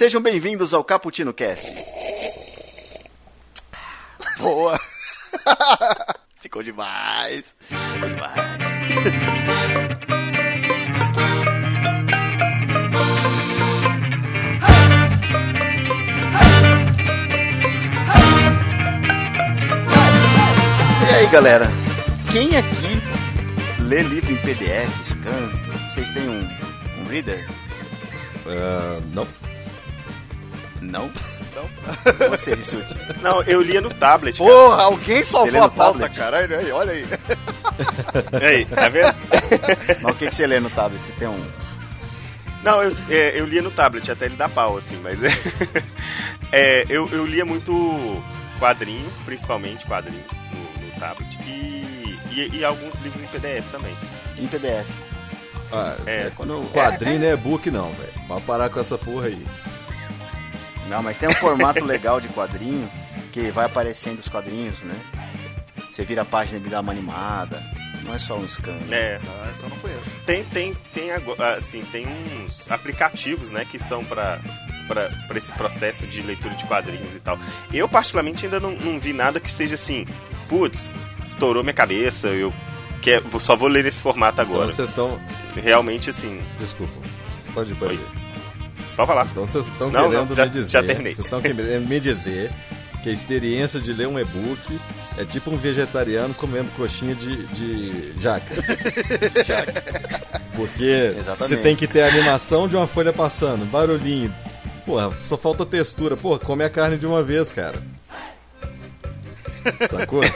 Sejam bem-vindos ao Caputino Cast. Boa! Ficou demais! Ficou demais! E aí, galera? Quem aqui lê livro em PDF, scan? Vocês têm um, um reader? Uh, não. Não? Não. Você, Rissuti? Não, eu lia no tablet. Cara. Porra, alguém salvou a pauta, caralho. Aí, olha aí. Aí, tá vendo? Mas o que, que você lê no tablet? Você tem um. Não, eu, é, eu lia no tablet, até ele dá pau, assim, mas é. é, eu, eu lia muito quadrinho, principalmente quadrinho, no, no tablet. E, e, e alguns livros em PDF também. em PDF? Ah, É, Quando eu- quadrinho não é book não, velho. Vai parar com essa porra aí. Não, mas tem um formato legal de quadrinho que vai aparecendo os quadrinhos, né? Você vira a página e dá uma animada. Não é só um scan. né? É, Ah, essa eu não conheço. tem, tem, tem, agora, assim, tem uns aplicativos, né, que são pra, pra, pra esse processo de leitura de quadrinhos e tal. Eu, particularmente, ainda não, não vi nada que seja assim, putz, estourou minha cabeça, eu quer, só vou ler nesse formato Então agora. vocês estão. Realmente, assim, Desculpa. Pode ir, pode ir. Pode falar. Então vocês estão Não, querendo não, já- me dizer. já terminei. Vocês estão querendo me dizer que a experiência de ler um e-book é tipo um vegetariano comendo coxinha de, de jaca. Porque Exatamente. você tem que ter a animação de uma folha passando, barulhinho. Porra, só falta textura. Porra, come a carne de uma vez, cara. Sacou?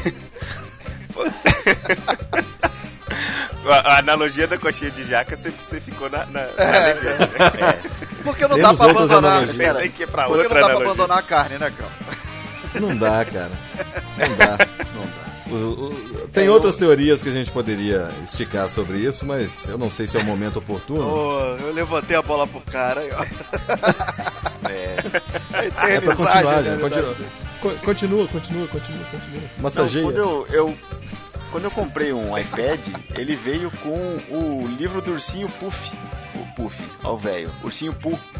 A, a analogia da coxinha de jaca, você, você ficou na, na, na É. alegria, né? Porque não Temos dá pra abandonar. que ia pra porque outra não dá pra analogia. abandonar a carne, né, cara? Não dá, cara. Não dá. Não dá. O- o- tem É, outras eu- teorias que a gente poderia esticar sobre isso, mas eu não sei se é o momento oportuno. Ô, eu levantei a bola pro cara aí, ó. É, É É pra continuar, gente. Continua. Co- Continua, continua, continua, continua. Não, Massageia. quando, eu, eu- quando eu comprei um iPad, ele veio com o livro do ursinho Puff. O Puff, ó o velho. Ursinho Puff.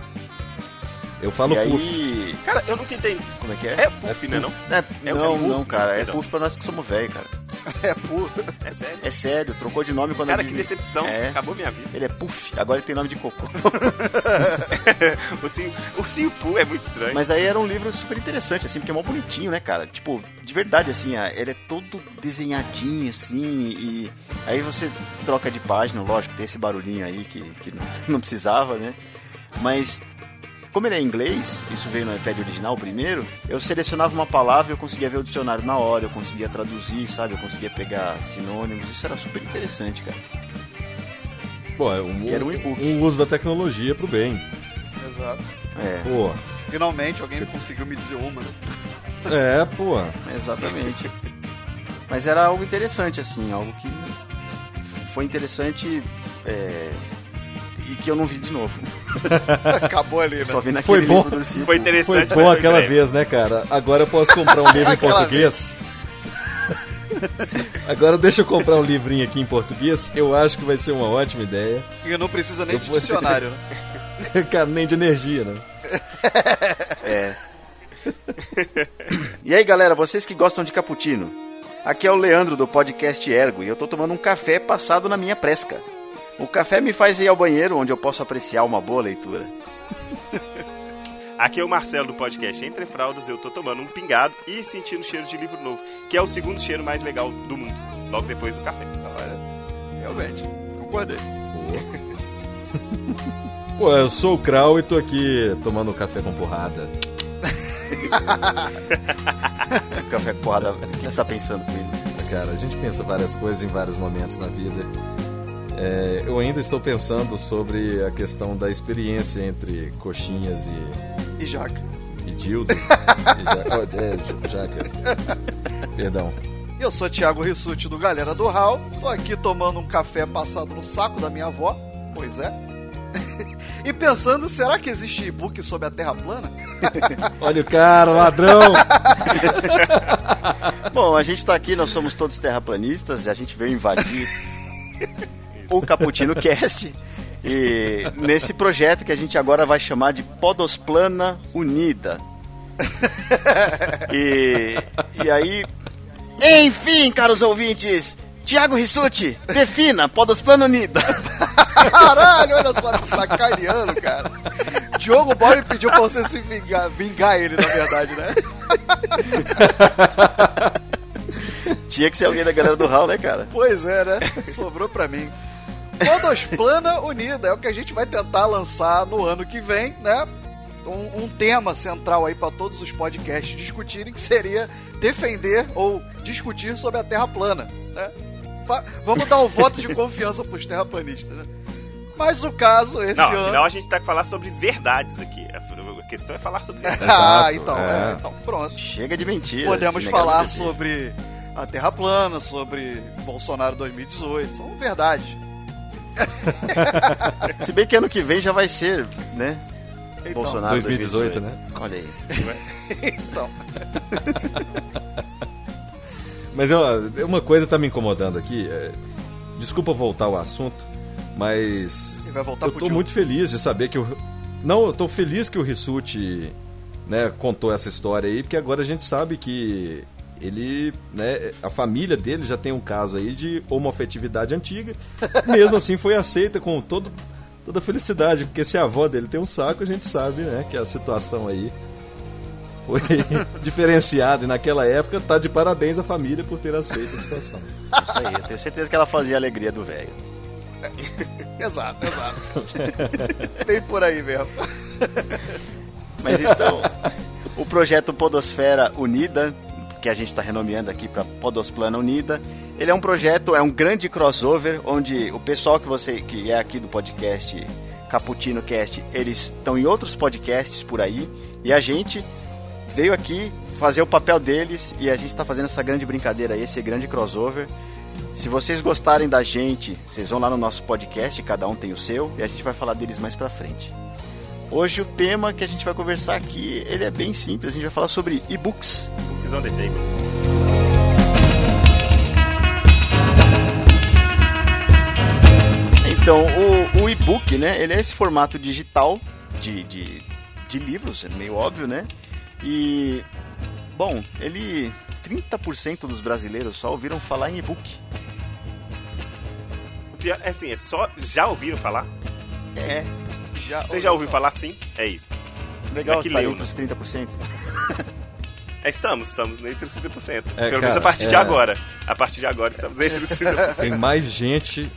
Eu falo e puff. aí. Cara, eu nunca entendi. Como é que é? É puff, né, não? É, É não, ursinho não, Puff? cara. É Perdão. Puff pra nós que somos velho, cara. É puro. É sério. É sério, trocou de nome quando Cara, a que decepção. É. Acabou minha vida. Ele é Puff, agora ele tem nome de cocô. Ursinho, ursinho Poo é muito estranho. Mas aí era um livro super interessante, assim, porque é mó bonitinho, né, cara? Tipo, de verdade, assim, ele é todo desenhadinho, assim, e aí você troca de página, lógico, tem esse barulhinho aí que, que não, não precisava, né? Mas, como ele é em inglês, isso veio no iPad original primeiro, eu selecionava uma palavra e eu conseguia ver o dicionário na hora, eu conseguia traduzir, sabe? Eu conseguia pegar sinônimos, isso era super interessante, cara. Pô, é um, era um e-book. um uso da tecnologia pro bem. Exato. É, Pô, Finalmente alguém conseguiu me dizer uma, né? é, pô. exatamente. Mas era algo interessante, assim, algo que foi interessante é, e que eu não vi de novo. Acabou ali, né? Só vi naquele Foi bom. livro do ursinho Foi Poo. Foi interessante, bom aquela breve. vez, né, cara? Agora eu posso comprar um livro em português. Agora deixa eu comprar um livrinho aqui em português. Eu acho que vai ser uma ótima ideia. E não precisa nem Eu de vou- dicionário, né? Cara, nem de energia, né? É. E aí, galera, vocês que gostam de cappuccino? Aqui é o Leandro do podcast Ergo e eu tô tomando um café passado na minha presca. O café me faz ir ao banheiro onde eu posso apreciar uma boa leitura. Aqui é o Marcelo do podcast Entre Fraldas. Eu tô tomando um pingado e sentindo o cheiro de livro novo, que é o segundo cheiro mais legal do mundo, logo depois do café. Olha, realmente, concordei. Pô, eu sou o Krau e tô aqui tomando café com porrada. Café com porrada, o que você tá pensando com ele? Cara, a gente pensa várias coisas em vários momentos na vida. É, eu ainda estou pensando sobre a questão da experiência entre coxinhas e, E jaca. e dildos. e ja, oh, é, jacas. Perdão. Eu sou Thiago Rissuti do Galera do Hall. Tô aqui tomando um café passado no saco da minha avó. Pois é. e pensando, será que existe e-book sobre a Terra plana? Olha o cara, ladrão! Bom, a gente tá aqui, nós somos todos terraplanistas, e a gente veio invadir o Caputino Cast. E nesse projeto que a gente agora vai chamar de Podosplana Unida. E, e aí. Enfim, caros ouvintes, Tiago Rissuti, defina Podosplana Unida. Caralho, olha só, me sacaneando, cara. Diogo Boy pediu pra você se vingar, vingar ele, na verdade, né? Tinha que ser alguém da galera do Hall, né, cara? Pois é, né? Sobrou pra mim. Podosplana Unida é o que a gente vai tentar lançar no ano que vem, né? Um, um tema central aí para todos os podcasts discutirem, que seria defender ou discutir sobre a Terra plana, né? Fa- Vamos dar um voto de confiança pros terraplanistas, né? Mas o caso, esse Não, ano... afinal a gente tá que falar sobre verdades aqui. A questão é falar sobre verdades. ah, então, é. é, então pronto. Chega de mentira. Podemos de falar sobre a Terra plana, sobre Bolsonaro 2018, são verdades. Se bem que ano que vem já vai ser, né? Então, Bolsonaro 2018, né? Olha aí. então, Mas ó, uma coisa tá me incomodando aqui. é, Desculpa voltar ao assunto, mas ele vai voltar eu tô muito feliz de saber que o. Não, eu tô feliz que o Rissuti né, contou essa história aí, porque agora a gente sabe que ele, né, a família dele já tem um caso aí de homoafetividade antiga. Mesmo assim foi aceita com todo, toda felicidade, porque se a avó dele tem um saco, a gente sabe, né, que a situação aí foi diferenciada e naquela época tá de parabéns à família por ter aceito a situação. Isso aí, eu tenho certeza que ela fazia a alegria do velho. Exato, exato. Bem por aí mesmo. Mas então, o projeto Podosfera Unida, que a gente está renomeando aqui para Podosplana Unida, ele é um projeto, é um grande crossover, onde o pessoal que você que é aqui do podcast Caputino Cast, eles estão em outros podcasts por aí, e a gente veio aqui fazer o papel deles e a gente está fazendo essa grande brincadeira aí, esse grande crossover. Se vocês gostarem da gente, vocês vão lá no nosso podcast, cada um tem o seu, e a gente vai falar deles mais pra frente. Hoje o tema que a gente vai conversar aqui, ele é bem simples, a gente vai falar sobre e-books. Books on the table. Então, o, o e-book, né, ele é esse formato digital de, de, de livros, é meio óbvio, né? E, bom, ele... 30% dos brasileiros só ouviram falar em e-book. O pior é assim, é só. Já ouviram falar? É, Já, Você já ouviu falar sim? É isso. legal É que estar leu, entre os 30%. É, estamos, estamos entre os 30%. É, Pelo menos a partir de é. agora. A partir de agora estamos entre os 30%. Tem mais gente.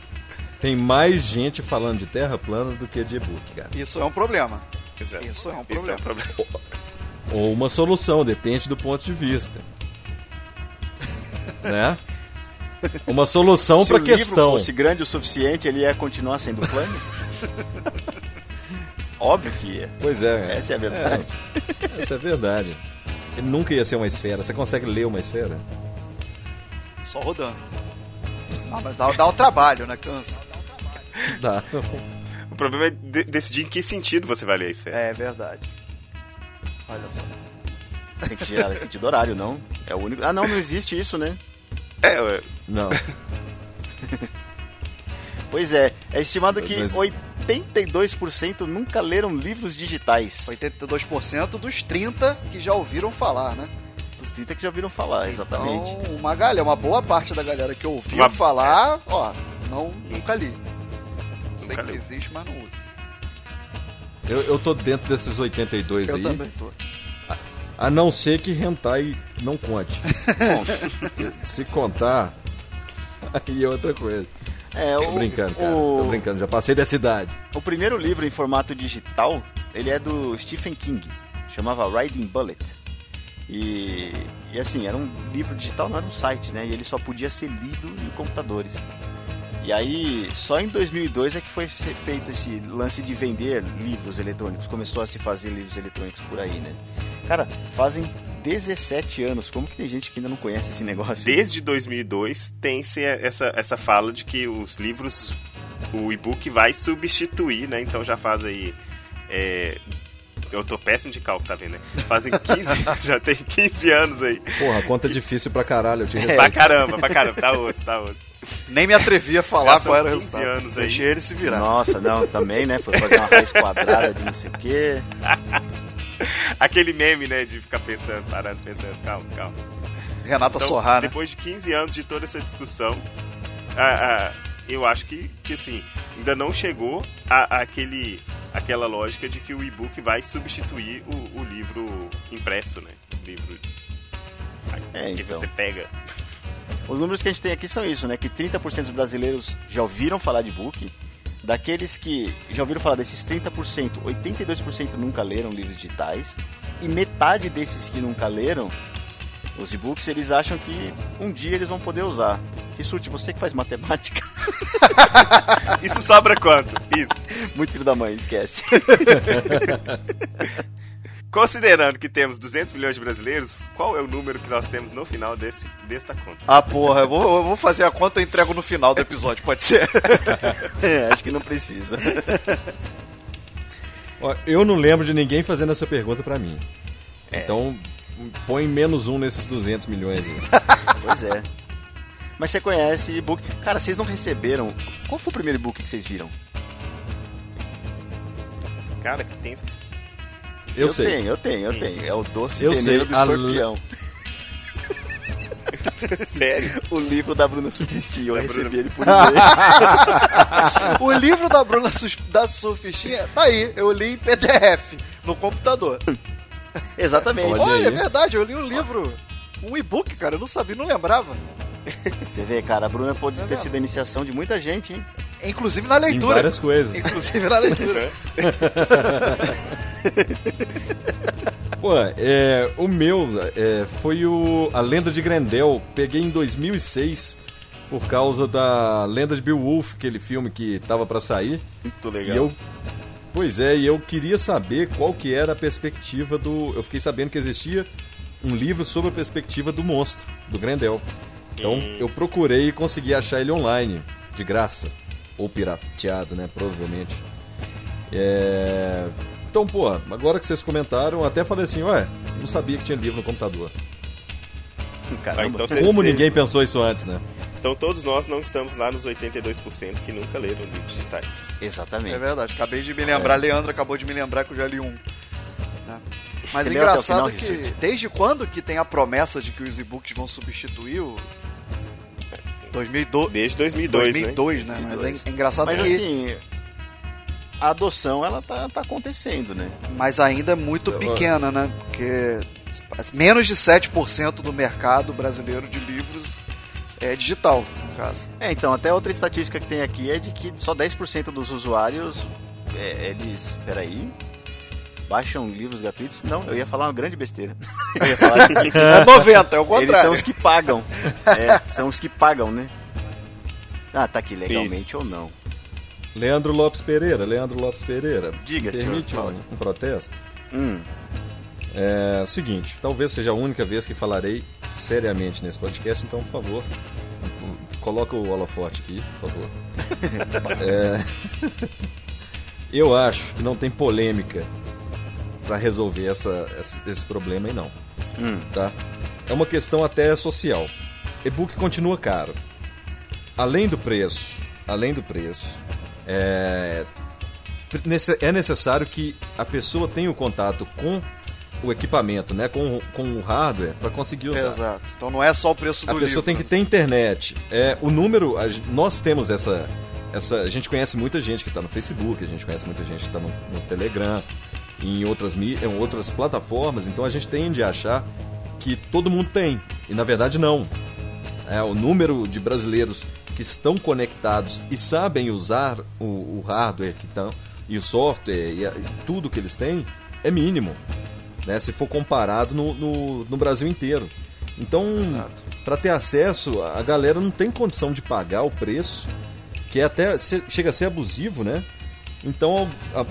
Tem mais gente falando de terra plana do que de e-book, cara. Isso é um problema. Exato. Isso é um Isso é problema. um problema. Ou uma solução, depende do ponto de vista. né? Uma solução Se para o livro questão. fosse grande o suficiente, ele ia continuar sendo plano? Óbvio que ia. Pois é. Essa é a verdade. É, essa é a verdade. Ele nunca ia ser uma esfera. Você consegue ler uma esfera? Só rodando. Não, mas dá, dá um trabalho, né? Cansa. Dá. O problema é de- decidir em que sentido você vai ler a esfera. É verdade. Olha só. Tem que tirar esse sentido horário, não. É o único. Ah, não, não existe isso, né? É, ué, Não. Pois é, é estimado que Mas- 82% nunca leram livros digitais. 82% dos 30 que já ouviram falar, né? Dos 30 que já ouviram falar, exatamente. Então, uma galera, uma boa parte da galera que ouviu Uma- falar, ó, não, nunca li. Sei Nunca que leu. existe, mas não uso. Eu, eu tô dentro desses 82 Eu aí. também tô. A não ser que hentai não conte. Bom, Se contar, aí é outra coisa. É, Tô o, brincando, cara. o, Tô brincando, já passei dessa idade. o primeiro livro em formato digital, ele é do Stephen King. Chamava Riding Bullet. E, e assim, era um livro digital, não era um site, né? E ele só podia ser lido em computadores. E aí, só em 2002 é que foi feito esse lance de vender livros eletrônicos. Começou a se fazer livros eletrônicos por aí, né? Cara, fazem 17 anos. Como que tem gente que ainda não conhece esse negócio? desde 2002 tem-se essa, essa fala de que os livros, o e-book vai substituir, né? Então já faz aí. é, eu tô péssimo de cálculo, tá vendo? Né? Fazem 15, já tem 15 anos aí. Porra, conta difícil pra caralho, eu te Pra respeito. caramba, pra caramba, tá osso, tá osso. Nem me atrevi a falar qual era o 15 resultado. anos aí. Deixei ele se virar. Nossa, não, também, né? Foi fazer uma raiz quadrada de não sei o quê. Aquele meme, né, de ficar pensando, parando, pensando, calma, calma. Renata Então, Sorrar, né? depois de 15 anos de toda essa discussão, a- a- eu acho que, que assim, ainda não chegou a, a aquele, aquela lógica de que o e-book vai substituir o, o livro impresso, né? O livro É, que então. você pega. Os números que a gente tem aqui são isso, né? Que 30% dos brasileiros já ouviram falar de book. Daqueles que já ouviram falar desses 30%, 82% nunca leram livros digitais. E metade desses que nunca leram os e-books, eles acham que um dia eles vão poder usar. Rissuti, você que faz matemática, Isso sobra quanto? Isso. muito filho da mãe, esquece. Considerando que temos 200 milhões de brasileiros, qual é o número que nós temos no final desse, desta conta? Ah, porra, eu vou, eu vou fazer a conta e entrego no final do episódio, pode ser? É, acho que não precisa. Ó, eu não lembro de ninguém fazendo essa pergunta pra mim. É. Então, põe menos um nesses 200 milhões aí. Pois é. Mas você conhece e-book. Cara, vocês não receberam. Qual foi o primeiro e-book que vocês viram? Cara, que tem. Eu, sei. tenho, eu tenho, eu tenho. É o Doce Eu Veneno sei, do Escorpião. Sério? O livro da Bruna Sufistinha. Eu Da recebi Bruna. ele por e-mail. o livro da Bruna da Sufistinha tá aí, eu li em PDF no computador. Exatamente. Olha Olha, é verdade, eu li um livro, um e-book, cara, eu não sabia, não lembrava. Você vê, cara, a Bruna pode Tá ter vendo? sido a iniciação de muita gente, hein? Inclusive na Em leitura. várias coisas. Inclusive na leitura. Pô, é, o meu é, foi o A Lenda de Grendel. Peguei em 2006 por causa da Lenda de Beowulf, aquele filme que tava pra sair. Muito E legal. eu, pois é, e eu queria saber qual que era a perspectiva do. Eu fiquei sabendo que existia um livro sobre a perspectiva do monstro, do Grendel. Então eu procurei e consegui achar ele online, de graça. Ou pirateado, né? Provavelmente. É... Então, pô, agora que vocês comentaram, eu até falei assim, ué, não sabia que tinha livro no computador. Caramba. Ah, então cê- Como cê- ninguém pensou isso antes, né? Então todos nós não estamos lá nos 82% que nunca leram livros digitais. Exatamente. É verdade, acabei de me lembrar, Leandro acabou de me lembrar que eu já li um. né? Mas Você é engraçado final, que Richard? desde quando que tem a promessa de que os e-books vão substituir o 2012, Desde 2002, 2002 né? Mas é, é engraçado Mas que assim, a adoção, ela tá, tá acontecendo, né? mas ainda é muito Eu- pequena, né? Porque menos de 7% do mercado brasileiro de livros é digital, no caso. É, então, até outra estatística que tem aqui é de que só 10% dos usuários, é, eles, peraí, baixam livros gratuitos? Não, eu ia falar uma grande besteira. Eu ia falar que É 90, é o eles contrário. são os que pagam. É, são os que pagam, né? Ah, tá aqui, legalmente ou não. Leandro Lopes Pereira, Leandro Lopes Pereira. Diga, senhor, Permite um, fale. um protesto? Hum, É o seguinte, talvez seja a única vez que falarei seriamente nesse podcast, então, por favor, coloca o holofote aqui, por favor. É, eu acho que não tem polêmica para resolver essa, esse problema aí, não. hum. Tá? É uma questão até social. E-book continua caro. Além do preço, além do preço, é, é necessário que a pessoa tenha o contato com o equipamento, né, com, o- com o hardware, para conseguir usar. Exato. Então não é só o preço do A pessoa livro. tem que ter internet. É, o número, a nós temos essa, essa. A gente conhece muita gente que está no Facebook, a gente conhece muita gente que está no, no Telegram, em outras, em outras plataformas, então a gente tende a achar que todo mundo tem. E na verdade não. É, o número de brasileiros que estão conectados e sabem usar o, o hardware que estão, e o software e, a- e tudo que eles têm é mínimo. Né, se for comparado no, no, no Brasil inteiro. Então, para ter acesso, a galera não tem condição de pagar o preço, que é até chega a ser abusivo, né? Então, a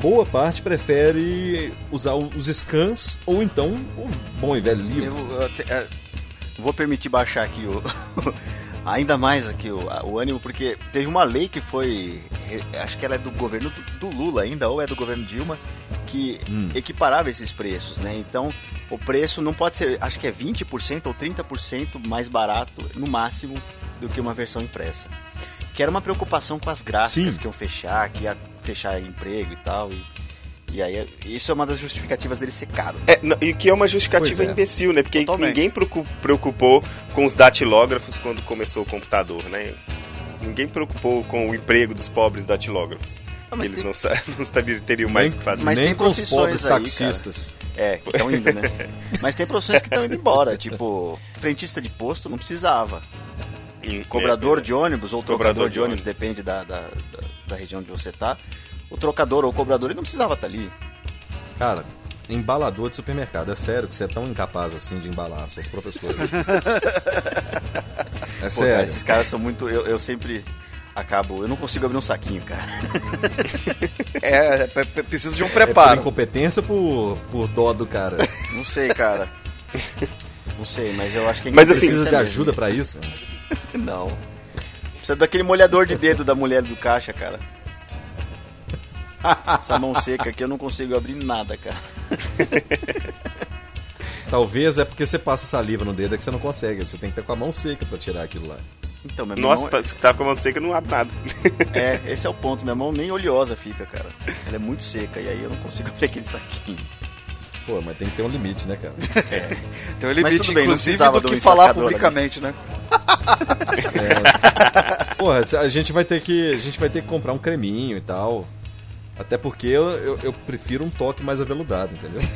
boa parte prefere usar os scans ou então o bom e velho livro. Eu, eu até- é, vou permitir baixar aqui o. ainda mais aqui o, o ânimo, porque teve uma lei que foi. Acho que ela é do governo do, do Lula ainda, ou é do governo Dilma, que Hum. equiparava esses preços, né? Então, o preço não pode ser, acho que é 20% ou 30% mais barato, no máximo, do que uma versão impressa. Que era uma preocupação com as gráficas Sim. que iam fechar, que ia fechar emprego e tal. E, e aí, isso é uma das justificativas dele ser caro. É, não, e que é uma justificativa é. imbecil, né? Porque Totalmente. ninguém preocu- preocupou com os datilógrafos quando começou o computador, né? Ninguém preocupou com o emprego dos pobres datilógrafos. Mas Eles tem- não, não teriam mais o que fazer. Mas Nem tem com os profissões pobres aí, cara. taxistas. É, que estão indo, né? Mas tem profissões que estão indo embora. Tipo, frentista de posto não precisava. Em- Cobrador é, de ônibus ou Cobrador trocador de de ônibus, ônibus. depende da, da, da, da região onde você tá. O trocador ou o cobrador ele não precisava estar ali. Cara, embalador de supermercado. É sério que você é tão incapaz assim de embalar suas próprias coisas. é Pô, cara, sério. esses caras são muito. Eu, eu sempre acabo. Eu não consigo abrir um saquinho, cara. É, é, é, é preciso de um É por preparo. incompetência ou por, por dó do cara? Não sei, cara. Não sei, mas eu acho que é Mas assim, Precisa de ajuda pra isso? Não. Precisa daquele molhador de dedo da mulher do caixa, cara. Essa mão seca aqui eu não consigo abrir nada, cara. Talvez é porque você passa saliva no dedo é que você não consegue. Você tem que estar com a mão seca pra tirar aquilo lá. Então, minha Nossa, mão. pra- se tá com a mão seca, não abre nada. É, esse é o ponto. Minha mão nem oleosa fica, cara. Ela é muito seca e aí eu não consigo abrir aquele saquinho. Pô, mas tem que ter um limite, né, cara? Tem um Mas limite, tudo bem, inclusive, do que falar ali. publicamente, né? Porra, a gente vai ter que. A gente vai ter que comprar um creminho e tal. Até porque eu, eu, eu prefiro um toque mais aveludado, entendeu?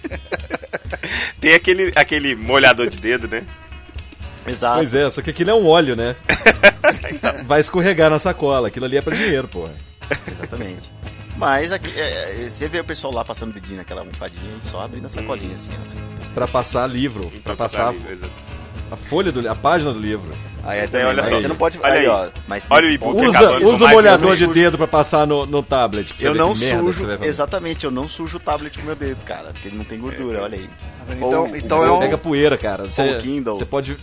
Tem aquele, aquele molhador de dedo, né? Exato. Pois é, só que aquilo é um óleo, né? Vai escorregar na sacola. Aquilo ali é pra dinheiro, porra. Exatamente. Mas aqui, é, é, você vê o pessoal lá passando o dedinho naquela almofadinha e só abrindo a sacolinha assim, ó. Pra passar livro, pra passar Exato. a folha do a página do livro. Aí, aí, olha mas só. você não pode. Olha aí, aí. ó. Mas Olha o e-book que Usa, usa o molhador de dedo pra passar no, no tablet. Eu não que merda que você sujo, exatamente, eu não sujo o tablet com meu dedo, cara, porque ele não tem gordura, olha aí. Então, Ou- então Você é um, pega poeira, cara. Você, você pode.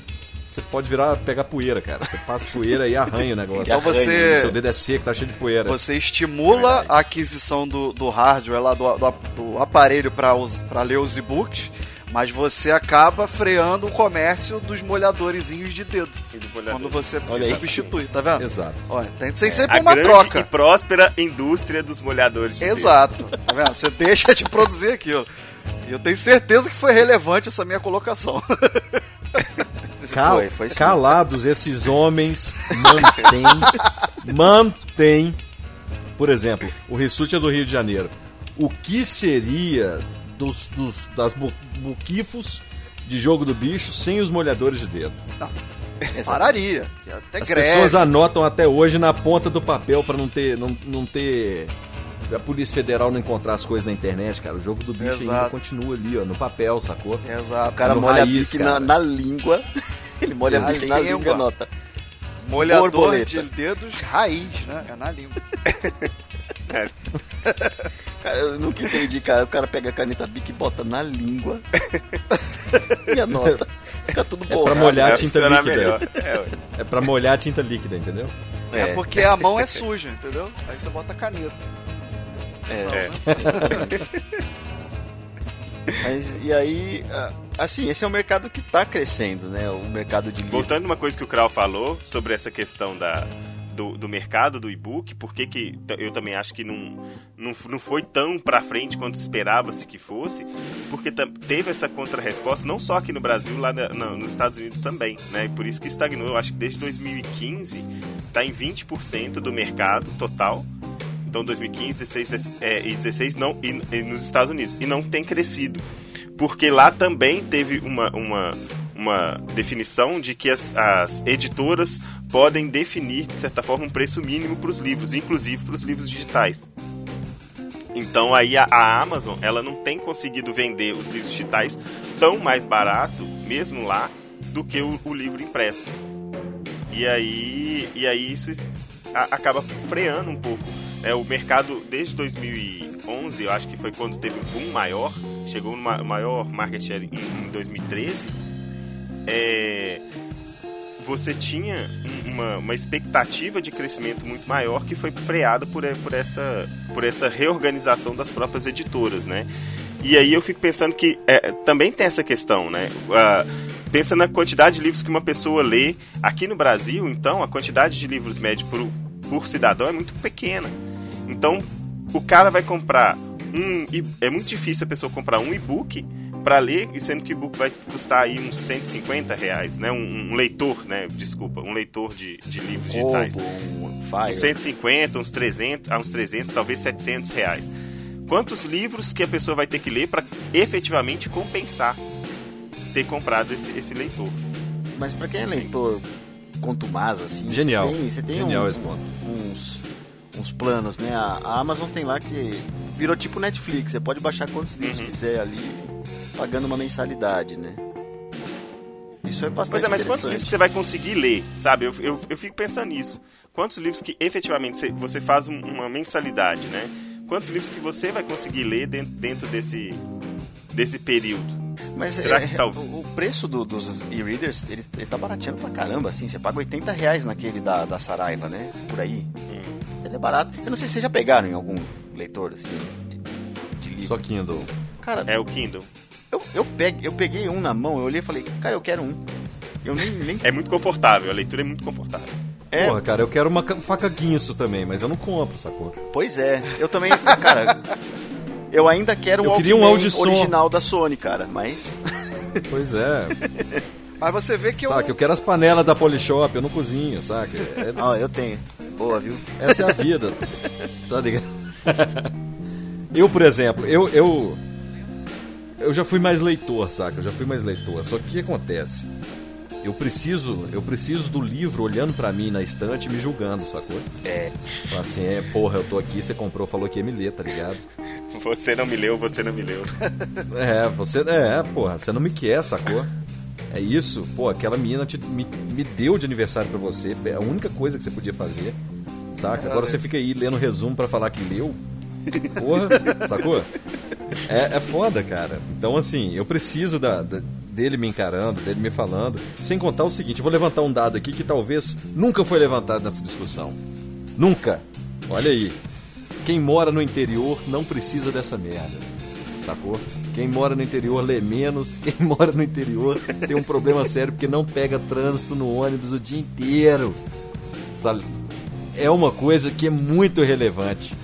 Você pode virar pegar poeira, cara. Você passa poeira e arranha o negócio. Então você- Seu dedo é seco, tá cheio de poeira. você estimula Verdade. a aquisição do, do hardware lá, do, do, do aparelho para ler os e-books, mas você acaba freando o comércio dos molhadorzinhos de dedo. Aquele molhador. Quando você Olha aí. substitui, tá vendo? Exato. Olha, tem, tem sempre A uma grande troca. e próspera indústria dos molhadores de dedo. Exato, tá vendo? Você deixa de produzir aquilo. E eu tenho certeza que foi relevante essa minha colocação. Cal- Foi, foi sim. calados, esses homens mantêm. mantêm. Por exemplo, o Rissuti é do Rio de Janeiro. O que seria dos, dos- das bu- buquifos de jogo do bicho sem os molhadores de dedo? Pararia. E Até As greve. pessoas anotam até hoje na ponta do papel pra não ter, não, não ter a Polícia Federal não encontrar as coisas na internet, cara. O jogo do bicho ainda Exato. continua ali, ó, no papel, sacou? Exato. O cara No molha raiz, a bique na, cara. na língua. Ele molha a Na bique na língua. língua, nota. Molhador Borboleta. de dedos raiz, né? É na língua. Cara, eu nunca entendi, cara. O cara pega a caneta bique e bota na língua. e anota. Fica tudo É bom. pra molhar a É, tinta líquida. melhor. É. É pra molhar a tinta líquida, entendeu? É. porque a mão é suja, entendeu? Aí você bota a caneta. É. Mas e aí, ah, assim, esse é um mercado que tá crescendo, né? O mercado de livro. Voltando uma coisa que o Krau falou sobre essa questão da, do, do mercado do e-book, por que eu também acho que não, não, não foi tão pra frente quanto esperava-se que fosse, porque teve essa contrarresposta, não só aqui no Brasil, lá na- na- nos Estados Unidos também, né? E por isso que estagnou, eu acho que desde 2015 tá em 20% do mercado total. Então 2015, 16 é, e 16 não e, e nos Estados Unidos e não tem crescido porque lá também teve uma, uma, uma definição de que as, as editoras podem definir, de certa forma, um preço mínimo para os livros, inclusive para os livros digitais. Então aí a, a Amazon ela não tem conseguido vender os livros digitais tão mais barato, mesmo lá, do que o, o livro impresso. E aí, e aí isso a- acaba freando um pouco. É, o mercado desde 2011, eu acho que foi quando teve um boom maior, chegou no ma- maior market share em, em 2013. É, você tinha um- uma, uma expectativa de crescimento muito maior que foi freada por, e- por, essa, por essa reorganização das próprias editoras, né? E aí eu fico pensando que é, também tem essa questão, né? Ah, pensa na quantidade de livros que uma pessoa lê. Aqui no Brasil, então, a quantidade de livros médio por, por cidadão é muito pequena. Então, o cara vai comprar um. É muito difícil a pessoa comprar um e-book para ler, e sendo que o e-book vai custar aí uns 150 reais, né? Um, um leitor, né? Desculpa, um leitor de, de livros digitais. um uns 150, uns 300, ah, uns 300, talvez 700 reais. Quantos livros que a pessoa vai ter que ler para efetivamente compensar ter comprado esse, esse leitor? Mas para quem é leitor contumaz, assim... Genial. Você tem, você tem Genial um, esse ponto. Uns, uns planos, né? A, a Amazon tem lá que virou tipo Netflix. Você pode baixar quantos livros Uhum. quiser ali, pagando uma mensalidade, né? Isso é bastante Pois é, mas quantos livros você vai conseguir ler, sabe? Eu, eu, eu fico pensando nisso. Quantos livros que efetivamente você, você faz um- uma mensalidade, né? Quantos livros que você vai conseguir ler dentro, dentro desse, desse período? Mas Será é, que tá- o, o preço do- dos e-readers, ele, ele tá barateando pra caramba, assim. Você paga 80 reais naquele da, da Saraiva, né? Por aí. Hum. Ele é barato. Eu não sei se vocês já pegaram em algum leitor, assim, de livro. Só Kindle. Cara, É o Kindle. eu, eu, peguei, eu peguei um na mão, eu olhei e falei, cara, eu quero um. Eu nem... nem É muito confortável, a leitura é muito confortável. é, Porra, cara, eu quero uma ca- faca guinso também, mas eu não compro, sacou? Pois é. Eu também, cara... Eu ainda quero um Eu queria um Audison. original da Sony, cara, mas... Pois é. Mas você vê que eu. saca, eu quero as panelas da Polishop, eu não cozinho, saca? É- Ó, eu tenho. Boa, viu? essa é a vida. Tá ligado? Eu, por exemplo, eu, eu. Eu já fui mais leitor, saca? Eu já fui mais leitor. Só que o que acontece? Eu preciso, eu preciso do livro olhando pra mim na estante e me julgando, sacou? É. Fala assim, é, porra, eu tô aqui, você comprou, falou que ia me ler, tá ligado? Você não me leu, você não me leu. É, você. É, porra, você não me quer, sacou? É isso, pô, aquela menina te- me, me deu de aniversário pra você, é a única coisa que você podia fazer, saca? Agora você fica aí lendo resumo pra falar que leu. Porra, sacou? É, é foda, cara. Então, assim, eu preciso da, da- dele me encarando, dele me falando. Sem contar o seguinte, vou levantar um dado aqui que talvez nunca foi levantado nessa discussão. Nunca. Olha aí. Quem mora no interior não precisa dessa merda. Sacou? Quem mora no interior lê menos. Quem mora no interior tem um problema sério porque não pega trânsito no ônibus o dia inteiro. É uma coisa que é muito relevante.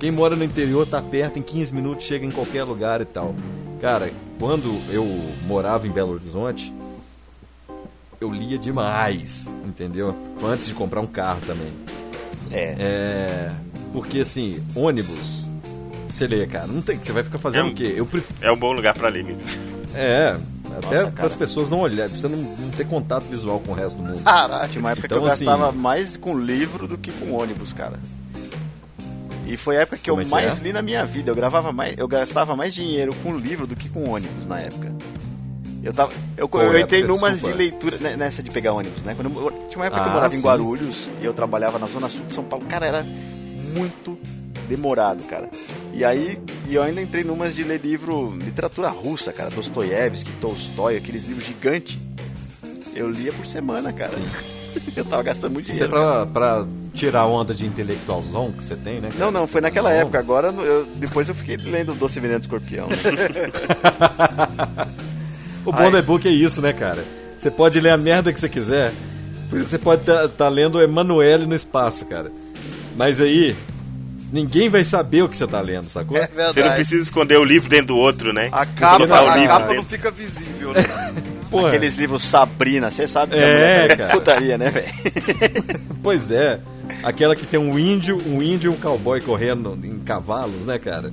Quem mora no interior tá perto, em 15 minutos chega em qualquer lugar e tal. Cara, quando eu morava em Belo Horizonte, eu lia demais, entendeu? Antes de comprar um carro também. É. É. Porque assim, ônibus, você lê, cara, não tem. Você vai ficar fazendo É um- o quê? Eu prefiro. É um bom lugar pra ler, mesmo. É. Até Nossa, para as pessoas não olharem, pra você não, não ter contato visual com o resto do mundo. Caraca. Tinha uma época Então, que eu assim- gastava mais com livro do que com ônibus, cara. E foi a época que Como eu é que mais é? li na minha vida. Eu gravava mais, eu gastava mais dinheiro com livro do que com ônibus na época. Eu tava, eu, Qual eu entrei numas Desculpa. de leitura né, nessa de pegar ônibus, né? Quando eu, tinha uma época que eu Ah, morava em sim. Guarulhos e eu trabalhava na zona sul de São Paulo. Cara, era muito demorado, cara. E aí, e eu ainda entrei numas de ler livro, literatura russa, cara, Dostoiévski, Tolstói, aqueles livros gigantes. Eu lia por semana, cara. Eu tava gastando muito Isso é dinheiro. pra, pra tirar a onda de intelectualzão que você tem, né? cara? Não, não, foi naquela Não. época. Agora, eu- depois eu fiquei lendo Doce Veneno do Escorpião. né? O bom do e-book é isso, né, cara? Você pode ler a merda que você quiser. Você pode estar lendo Emanuele no espaço, cara. Mas aí, ninguém vai saber o que você tá lendo, sacou? É verdade. Você não precisa esconder o livro dentro do outro, né? A capa, a capa dentro. não fica visível, né? Porra, Aqueles livros Sabrina, você sabe que É, a mulher cara. putaria, né, velho? Pois é. Aquela que tem um índio, um índio e um cowboy correndo em cavalos, né, cara?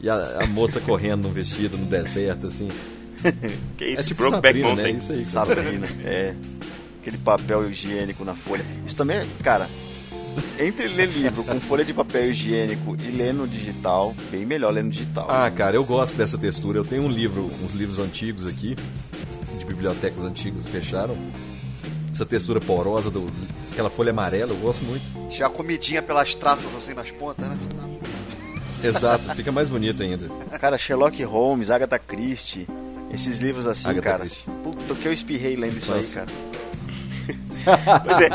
E a, a moça correndo no vestido no deserto, assim. Que isso, É tipo Brokeback Sabrina, né? Mountain. Isso aí. cara. Sabrina, é. Aquele papel higiênico na folha. Isso também, é- cara, entre ler livro com folha de papel higiênico e ler no digital, bem melhor ler no digital. Ah, cara, eu gosto dessa textura. Eu tenho um livro, uns livros antigos aqui, bibliotecas antigas fecharam. Essa textura porosa, do, aquela folha amarela, eu gosto muito. Tinha a comidinha pelas traças assim nas pontas, né? Exato, fica mais bonito ainda. Cara, Sherlock Holmes, Agatha Christie, esses livros assim, Agatha cara. Christie. Puta, que eu espirrei lendo isso Nossa. aí, cara. Pois é.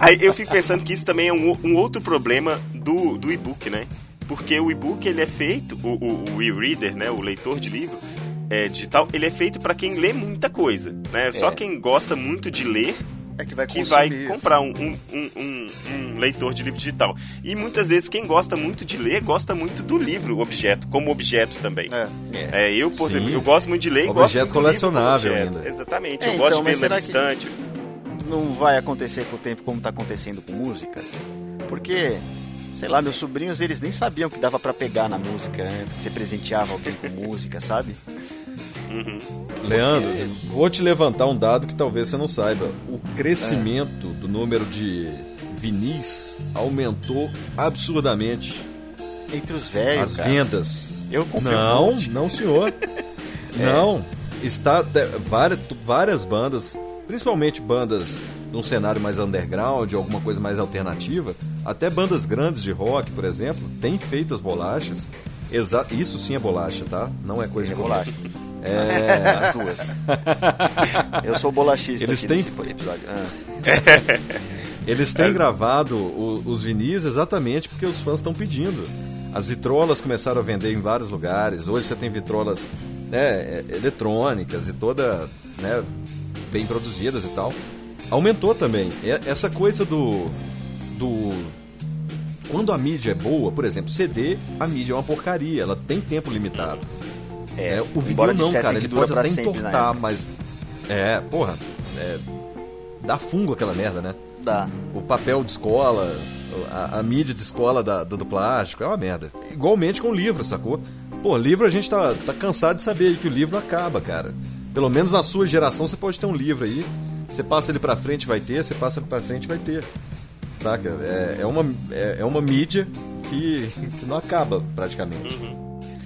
Aí eu fico pensando que isso também é um, um outro problema do, do e-book, né? Porque o e-book ele é feito, o, o, o e-reader, né? O leitor de livro, é, digital, ele é feito para quem lê muita coisa, né? Só É. quem gosta muito de ler É que vai que vai comprar um, um, um, um- um leitor de livro digital. E muitas vezes quem gosta muito de ler, gosta muito do livro objeto, como objeto também. É. É. É, eu, por Sim. exemplo, eu gosto muito de ler e Objeto gosto muito do livro colecionável objeto. ainda. Exatamente, É, eu gosto então, de mas ver na estante. não vai acontecer com o tempo como tá acontecendo com música. Porque, sei lá, meus sobrinhos, eles nem sabiam que dava pra pegar na música antes, que você presenteava alguém com música, sabe? Uhum. Leandro, vou te levantar um dado que talvez você não saiba. O crescimento do número de vinis aumentou absurdamente. Entre os velhos, As cara. vendas. Eu comprei um Não, monte. não, senhor. Não. Está de- várias, várias bandas, principalmente bandas num cenário mais underground, alguma coisa mais alternativa, até bandas grandes de rock, por exemplo, têm feito as bolachas. Exa isso sim é bolacha, tá? Não é coisa É de bolacha. É. As duas. Eu sou bolachista Eles têm- episódio. Ah. Eles têm gravado o- os vinis exatamente porque os fãs estão pedindo. As vitrolas começaram a vender em vários lugares. Hoje você tem vitrolas né, é, eletrônicas e toda né, bem produzidas e tal. Aumentou também. E- Essa coisa do, do. Quando a mídia é boa, por exemplo, CD, a mídia é uma porcaria, ela tem tempo limitado. É, É, o vinil não, cara, ele dura pode pra até entortar, época. mas. É, porra, é, dá fungo aquela merda, né? Dá. o papel de escola, a, a mídia de escola da- do, do plástico, é uma merda. Igualmente com livro, sacou? Pô, livro a gente tá, tá cansado de saber aí que o livro acaba, cara. Pelo menos na sua geração você pode ter um livro aí. Você passa ele pra frente, vai ter, você passa ele pra frente, vai ter. Saca? É, é, uma, é, é uma mídia que, que não acaba, praticamente.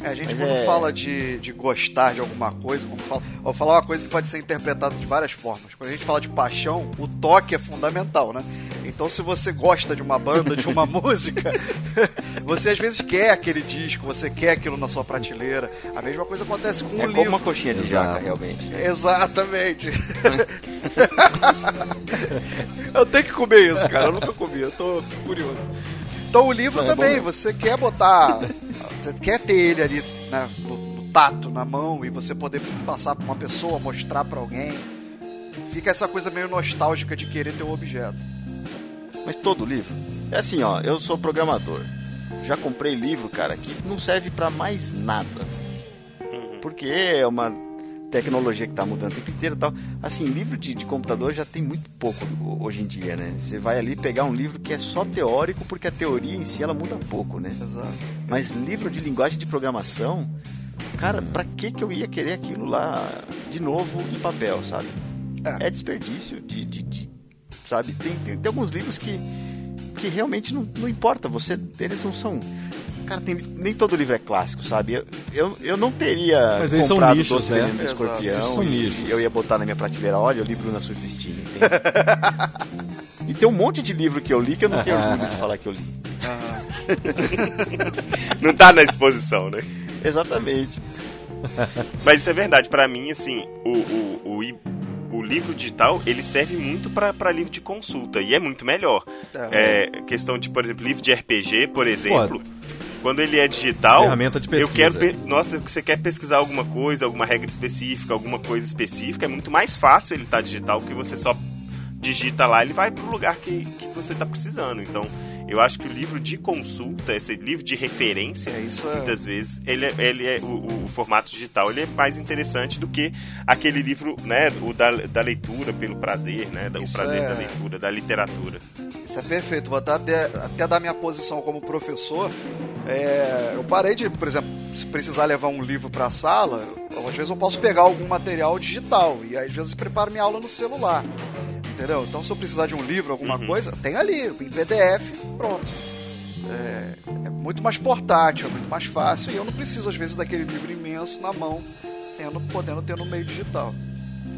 É, a gente Mas quando é- fala de, de gostar de alguma coisa, quando fala, eu vou falar uma coisa que pode ser interpretada de várias formas. Quando a gente fala de paixão, o toque é fundamental, né? Então se você gosta de uma banda, de uma música, você às vezes quer aquele disco, você quer aquilo na sua prateleira. A mesma coisa acontece com É o como livro. uma coxinha de jaca, realmente. Exatamente. eu tenho que comer isso, cara. Eu nunca comi, eu tô curioso. Então o livro Não, é também, bom você quer botar. Você quer ter ele ali né, no, no tato, na mão, e você poder passar pra uma pessoa, mostrar pra alguém. Fica essa coisa meio nostálgica de querer ter o objeto. Mas todo livro. É assim, ó, eu sou programador. Já comprei livro, cara, que não serve pra mais nada. Porque é uma tecnologia que tá mudando o tempo inteiro e tal. Assim, livro de, de computador já tem muito pouco ho- hoje em dia, né? Você vai ali pegar um livro que é só teórico, porque a teoria em si ela muda pouco, né? Exato. Mas livro de linguagem de programação, cara, pra que que eu ia querer aquilo lá de novo em papel, sabe? É. É, desperdício de, de- de- sabe? Tem, tem, tem alguns livros que, que realmente não, não importa, você, eles não são... Cara, tem- nem todo livro é clássico, sabe? Eu, eu, eu não teria Mas eles são comprado nichos, Doce né? Veneno do. Escorpião Eles são e, nichos. e eu ia botar na minha prateleira, olha o livro na Surfistina, entende? e tem um monte de livro que eu li que eu não tenho orgulho de falar que eu li. Não tá na exposição, né? Exatamente. Mas isso é verdade. Pra mim, assim, o, o, o, o livro digital, ele serve muito pra pra livro de consulta. E é muito melhor. É, questão de, por exemplo, livro de RPG, por exemplo. Quando ele é digital, Ferramenta de eu quero... pesquisa. Nossa, você quer pesquisar alguma coisa, alguma regra específica, alguma coisa específica, é muito mais fácil ele estar digital, porque você só digita lá, ele vai pro lugar que, que você tá precisando. Então, eu acho que o livro de consulta, esse livro de referência, É, isso é- muitas vezes, ele é, ele é o, o formato digital, ele é mais interessante do que aquele livro, né, o da, da leitura pelo prazer, né, da- o prazer é- da leitura, da literatura. Isso é perfeito. Vou até, até dar minha posição como professor. É, eu parei de, por exemplo, se precisar levar um livro para a sala, às vezes eu posso pegar algum material digital e às vezes preparo minha aula no celular. Entendeu? Então se eu precisar de um livro, alguma Uhum. coisa, tem ali, em PDF, pronto. É, é muito mais portátil, é muito mais fácil e eu não preciso, às vezes, daquele livro imenso na mão, tendo, podendo ter no meio digital.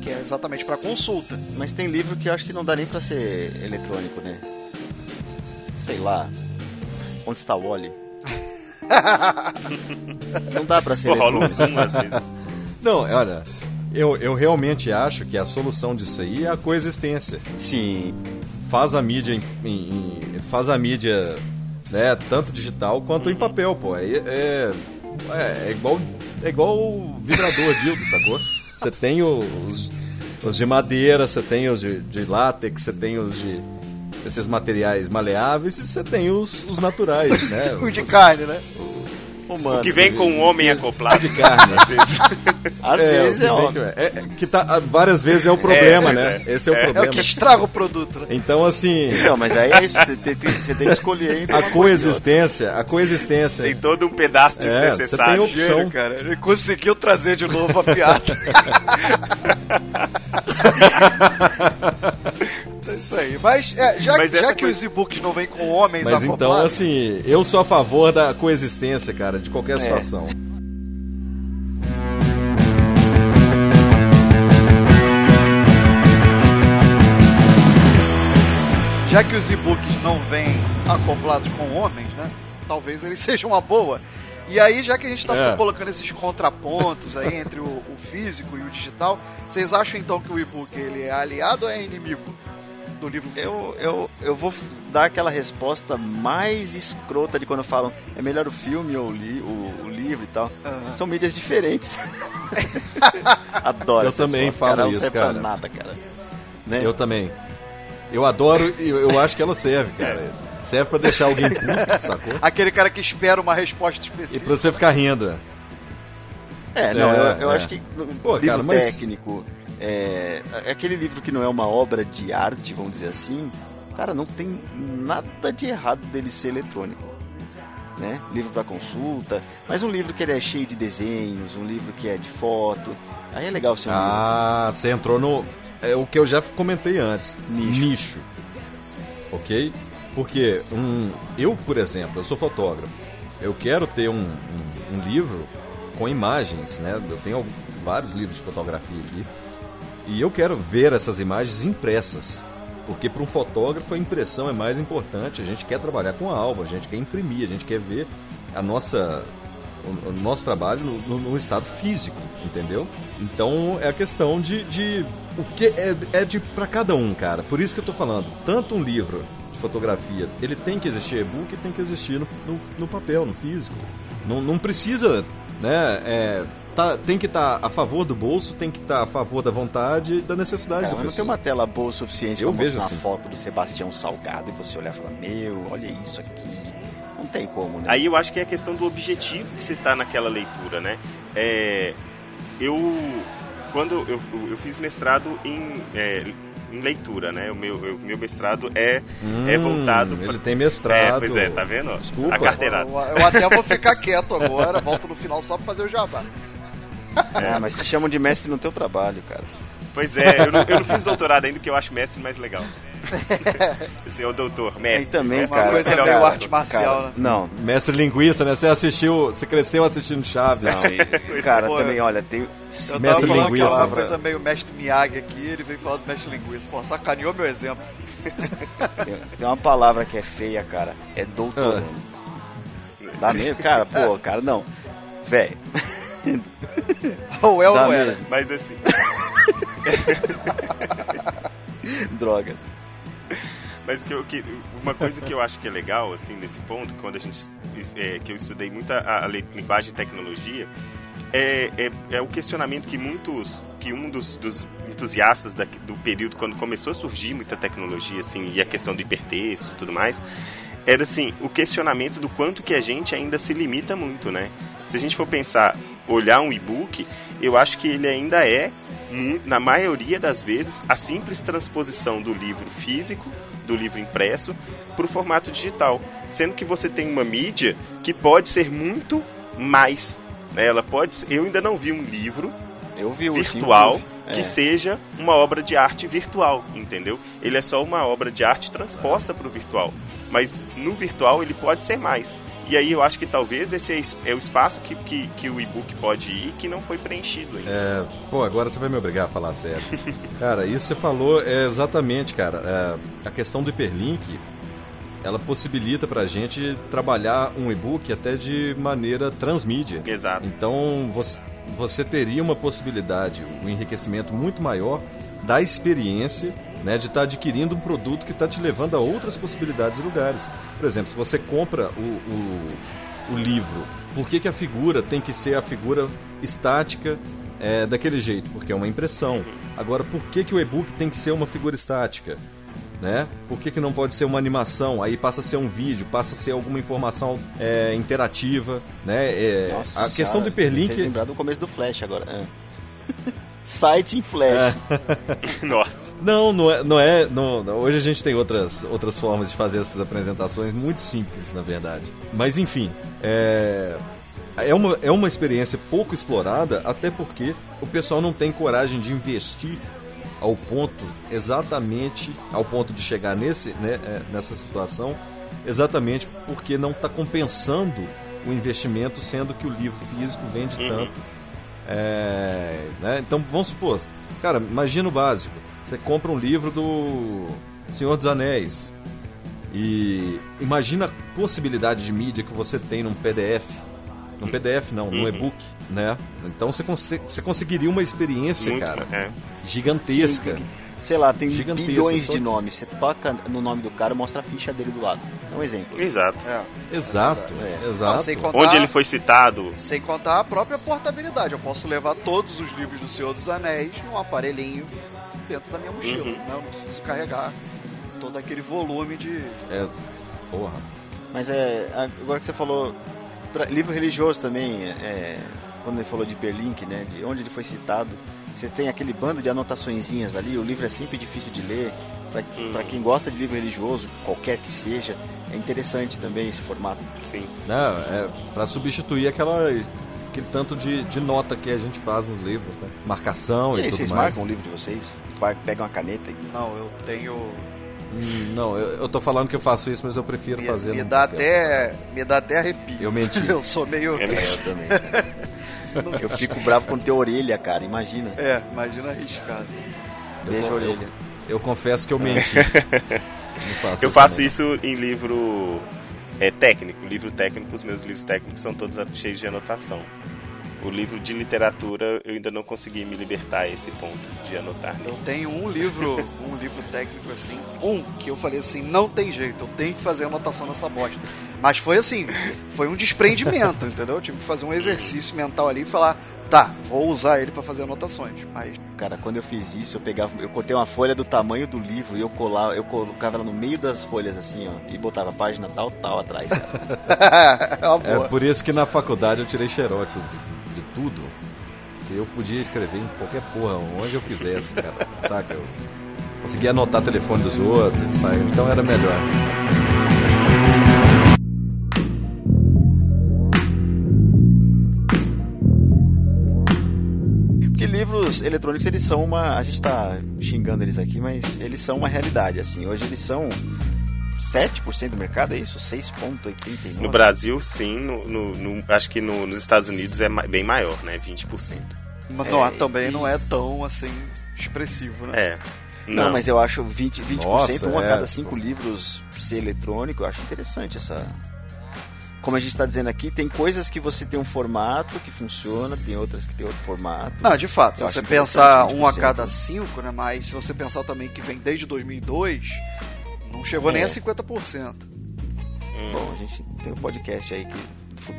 Que é exatamente para consulta. Mas tem livro que eu acho que não dá nem pra ser eletrônico, né? Sei lá. Onde está o Wally? não dá pra ser rola um zoom às vezes. Não, olha, eu, eu realmente acho que a solução disso aí é a coexistência. Sim. Faz a mídia em, em- em- faz a mídia, né, tanto digital quanto em papel, pô. É, é É, igual, é igual vibrador dildo, sacou? Você tem os, os de madeira, você tem os de, de látex, você tem os de esses materiais maleáveis e você tem os, os naturais, né? o de carne, né? Humano. O que vem com um homem acoplado. De carne. Às vezes, Às É, vezes o é óbvio. que- é, é, que tá, várias vezes é o problema, É, né? é. Esse é o É. É o problema. que estraga o produto, né? Então, assim, Então, mas aí é isso, tem- tem- você tem que escolher entre a coexistência, a coexistência. tem todo um pedaço É, desnecessário. você tem opção. Gênio, cara. Ele conseguiu trazer de novo a piada. Mas é, já, Mas já que coisa- os e-books não vêm com homens Mas então, assim, eu sou a favor da coexistência, cara, de qualquer É. situação. já que os e-books não vêm acoplados com homens, né? Talvez eles sejam uma boa. E aí, já que a gente tá É. colocando esses contrapontos aí entre o, o físico e o digital, vocês acham então que o e-book ele é aliado ou é inimigo do livro? Eu, eu, eu vou dar aquela resposta mais escrota de quando falam é melhor o filme ou o, li- o- o livro e tal. São mídias diferentes. Adoro Eu também resposta, falo não isso, serve pra cara. nada, cara. Né? Eu também. Eu adoro e eu, eu acho que ela serve, cara. Serve pra deixar alguém puto, sacou? Aquele cara que espera uma resposta E específica. pra você ficar rindo. É, não, É, eu, eu é. acho que no Pô, livro cara, mas- técnico, é, é aquele livro que não é uma obra de arte, vamos dizer assim, cara, não tem nada de errado dele ser eletrônico. Né? Livro para consulta, mas um livro que ele é cheio de desenhos, um livro que é de foto, aí é legal ser um livro. Ah, você entrou no. É o que eu já comentei antes. Nicho. Ok? Porque um, eu, por exemplo, eu sou fotógrafo. Eu quero ter um, um- um livro com imagens, né? Eu tenho vários livros de fotografia aqui. E eu quero ver essas imagens impressas. Porque para um fotógrafo a impressão é mais importante. A gente quer trabalhar com a alva, a gente quer imprimir, a gente quer ver a nossa, o, o nosso trabalho no, no- estado físico, entendeu? Então é a questão de, de o que é, é de para cada um, cara. Por isso que eu tô falando, tanto um livro de fotografia, ele tem que existir e-book, tem que existir no, no, no papel, no físico. Não, não precisa, né? é, tá- tem que estar a favor do bolso, tem que estar a favor da vontade e da necessidade Cara, do mas não tem uma tela boa o suficiente Eu pra vejo assim. uma foto do Sebastião Salgado e você olhar e falar, meu, olha isso aqui. Não tem como, né? Aí eu acho que é a questão do objetivo que você tá naquela leitura, né? É, eu quando eu, eu fiz mestrado em, é, em leitura, né? O meu, o meu mestrado é, é Hum, voltado pra- Ele tem mestrado. É, pois é, tá vendo? Desculpa. A carteirada. Eu, eu até vou ficar quieto agora, volto no final só pra fazer o jabá. É, mas te chamam de mestre no teu trabalho, cara. Pois é, eu não, eu não fiz doutorado ainda porque eu acho mestre mais legal. Assim, o doutor, mestre. E também, mestre uma cara, coisa melhor meio arte marcial, Cara, né? não, Mestre linguiça, né? Você assistiu, você cresceu assistindo Chaves. Não, e- cara, Pô, também, olha, tem. Eu Mestre tava linguiça, que é uma né? coisa meio mestre Miyagi aqui, ele veio falar do mestre linguiça. Pô, sacaneou meu exemplo. Tem, tem uma palavra que é feia, cara. É doutorando. Dá mesmo? Cara, pô, cara, não. Ou é ou não era? mesmo. Mas assim, Droga. Mas que, eu- que uma coisa que eu acho que é legal, assim, nesse ponto, quando a gente. é, que eu estudei muito a, a linguagem e tecnologia, é, é, é o questionamento que muitos. que um dos, dos entusiastas da- do período, quando começou a surgir muita tecnologia, assim, e a questão do hipertexto e tudo mais, era assim, o questionamento do quanto que a gente ainda se limita muito, né? Se a gente for pensar, olhar um e-book, eu acho que ele ainda é, na maioria das vezes, a simples transposição do livro físico, do livro impresso, para o formato digital. Sendo que você tem uma mídia que pode ser muito mais. né? Ela pode ser- Eu ainda não vi um livro Eu vi virtual inclusive. que É. seja uma obra de arte virtual, entendeu? Ele é só uma obra de arte transposta para o virtual, mas no virtual ele pode ser mais. E aí eu acho que talvez esse é é o espaço que, que, que o e-book pode ir que não foi preenchido ainda. É, pô, agora você vai me obrigar a falar sério. cara, isso você falou é exatamente, cara. é, a questão do hiperlink, ela possibilita pra gente trabalhar um e-book até de maneira transmídia. Exato. Então você, você teria uma possibilidade, um enriquecimento muito maior da experiência né, de estar adquirindo um produto que está te levando a outras possibilidades e lugares. Por exemplo, se você compra o, o, o livro Por que, que a figura tem que ser a figura estática é, daquele jeito? Porque é uma impressão. Agora, por que, que o e-book tem que ser uma figura estática? Né? Por que, que não pode ser uma animação? Aí passa a ser um vídeo, passa a ser alguma informação é, interativa, né? É, Nossa a questão do hiperlink. lembrar do começo do Flash agora. É. Site em Flash. Nossa. Não, não é, não é não, hoje a gente tem outras, outras formas de fazer essas apresentações muito simples, na verdade. Mas enfim, é, é, uma, é uma experiência pouco explorada, até porque o pessoal não tem coragem de investir ao ponto, exatamente ao ponto de chegar nesse, né, é, nessa situação, exatamente porque não está compensando o investimento, sendo que o livro físico vende Uhum. tanto. É, né? Então vamos supor, cara, imagina o básico. Você compra um livro do Senhor dos Anéis e imagina a possibilidade de mídia que você tem num PDF. Num PDF não, num Uhum. e-book, né? Então você, conse- você conseguiria uma experiência, Muito, cara, é. gigantesca. Sim, sei lá, tem bilhões só- de nomes. Você toca no nome do cara, mostra a ficha dele do lado. É um exemplo. Exato. É. Exato, É. exato. Não, contar, Onde ele foi citado, Sem contar a própria portabilidade. Eu posso levar todos os livros do Senhor dos Anéis num aparelhinho dentro da minha mochila. Uhum. Né? Eu não preciso carregar todo aquele volume de. É, porra. Mas é. Agora que você falou. pra- livro religioso também, é, quando ele falou de hiperlink, né? De onde ele foi citado. Você tem aquele bando de anotaçõezinhas ali, o livro é sempre difícil de ler. Pra, Uhum. quem gosta de livro religioso, qualquer que seja, é interessante também esse formato. sim. Não, é para substituir aquela aquele tanto de, de nota que a gente faz nos livros, né? Marcação E e, aí, tudo vocês mais. marcam o livro de vocês? Vai- Pegam uma caneta e. Não, eu tenho. Hum, não, eu, eu tô falando que eu faço isso, mas eu prefiro Me, fazer me dá papel. até. Me dá até arrepio. Eu menti. eu sou meio. É, É, eu também. eu fico bravo quando tem orelha, cara, imagina. É, imagina arriscado. Beijo a eu- orelha. Eu confesso que eu menti. Eu faço também, isso em livro é, técnico. Livro técnico, os meus livros técnicos são todos cheios de anotação. O livro de literatura eu ainda não consegui me libertar a esse ponto de anotar. Eu tenho um livro, um livro técnico assim, um que eu falei assim, não tem jeito, eu tenho que fazer anotação nessa bosta. Mas foi assim, foi um desprendimento, entendeu? Eu tive que fazer um exercício mental ali e falar, tá, vou usar ele pra fazer anotações. Mas Cara, quando eu fiz isso, eu pegava, eu cortei uma folha do tamanho do livro e eu colava, eu colocava ela no meio das folhas assim, ó, e botava a página tal, tal atrás. é É por isso que na faculdade eu tirei xerox de, tudo. Que eu podia escrever em qualquer porra, onde eu quisesse, cara. Saca? Eu conseguia anotar telefone dos outros, sabe? então era melhor. Livros eletrônicos, eles são uma, a gente tá xingando eles aqui, mas eles são uma realidade, assim. Hoje eles são 7% do mercado, é isso? 6.89. No Brasil, sim. No, no- no- acho que no- nos Estados Unidos é bem maior, né? 20%. Mas não, É, também e- não é tão assim expressivo, né? É. Não, Não, mas eu acho 20%, 20% Nossa, um a é. cada cinco livros ser eletrônico, eu acho interessante essa. Como a gente está dizendo aqui, tem coisas que você tem um formato que funciona, tem outras que tem outro formato. Não, de fato, se você pensar um a 20%. cada cinco, né? Mas se você pensar também que vem desde 2002, não chegou nem É. a 50%. Hum. Bom, a gente tem um podcast aí que.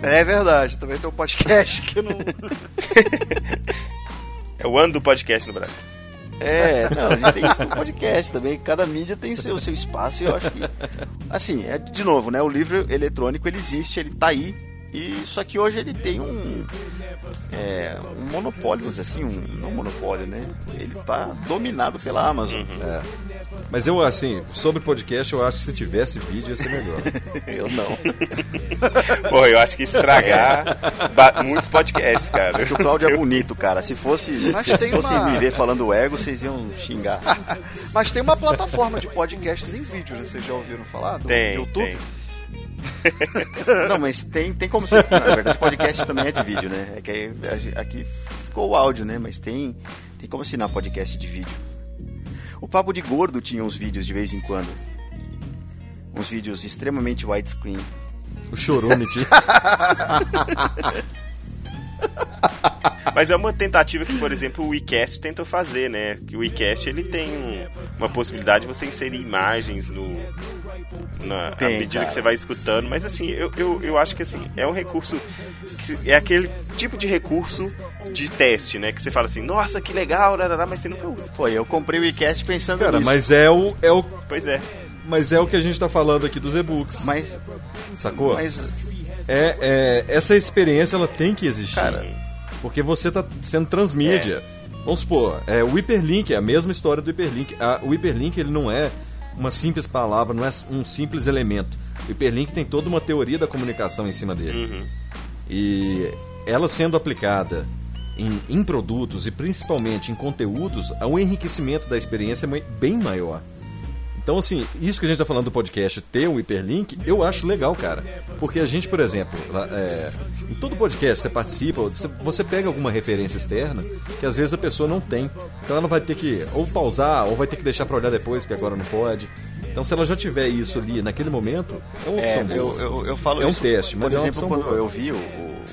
É verdade, também tem um podcast que não. É o ano do podcast no Brasil. É, não, a gente tem isso no podcast também. Cada mídia tem seu, seu espaço e eu acho que. Assim, é de novo, né? O livro eletrônico ele existe, ele tá aí. E só que hoje ele tem um. É, um monopólio, vamos dizer assim, um, não monopólio, né? Ele tá dominado pela Amazon. É. Mas eu, assim, sobre podcast, eu acho que se tivesse vídeo ia ser melhor. Eu não. Pô, eu acho que estragar ba- muitos podcasts, cara. Porque o Cláudio é bonito, cara. Se fosse, Mas se tem fosse uma- me ver falando ego, vocês iam xingar. Mas tem uma plataforma de podcasts em vídeo, né? Vocês já ouviram falar? Do Tem, YouTube? tem. Não, mas tem, tem como ser. Na verdade, podcast também é de vídeo, né? É que aqui ficou o áudio, né? Mas tem, tem como assinar podcast de vídeo. O Papo de Gordo tinha uns vídeos de vez em quando. Uns vídeos extremamente widescreen. O chorume tinha. Mas é uma tentativa que, por exemplo, o WeCast tentou fazer, né? Que o WeCast ele tem um- uma possibilidade de você inserir imagens no, na Tem, à medida cara. que você vai escutando. Mas assim, eu, eu, eu acho que assim, é um recurso. Que é aquele tipo de recurso de teste, né? Que você fala assim, nossa, que legal, rarará, mas você nunca usa. Foi, eu comprei o iCast pensando Cara, nisso. mas é o, é o, Pois é. mas é o que a gente tá falando aqui dos e-books. Mas, Sacou? mas, É, é, essa experiência ela tem que existir. Cara. Porque você tá sendo transmídia. Vamos supor, é, o hiperlink é a mesma história do hiperlink. A- o hiperlink ele não é uma simples palavra, não é um simples elemento. O hiperlink tem toda uma teoria da comunicação em cima dele. Uhum. E ela sendo aplicada em, em produtos e principalmente em conteúdos, o enriquecimento da experiência é bem maior. Então, assim, isso que a gente está falando do podcast ter um hiperlink, eu acho legal, cara. Porque a gente, por exemplo, é, em todo podcast você participa, você, pega alguma referência externa que às vezes a pessoa não tem. Então ela vai ter que ou pausar, ou vai ter que deixar para olhar depois, que agora não pode. Então, se ela já tiver isso ali naquele momento, é uma é, opção eu, boa. eu, eu falo É um isso. teste, mas Por é uma exemplo, opção quando boa. eu vi o,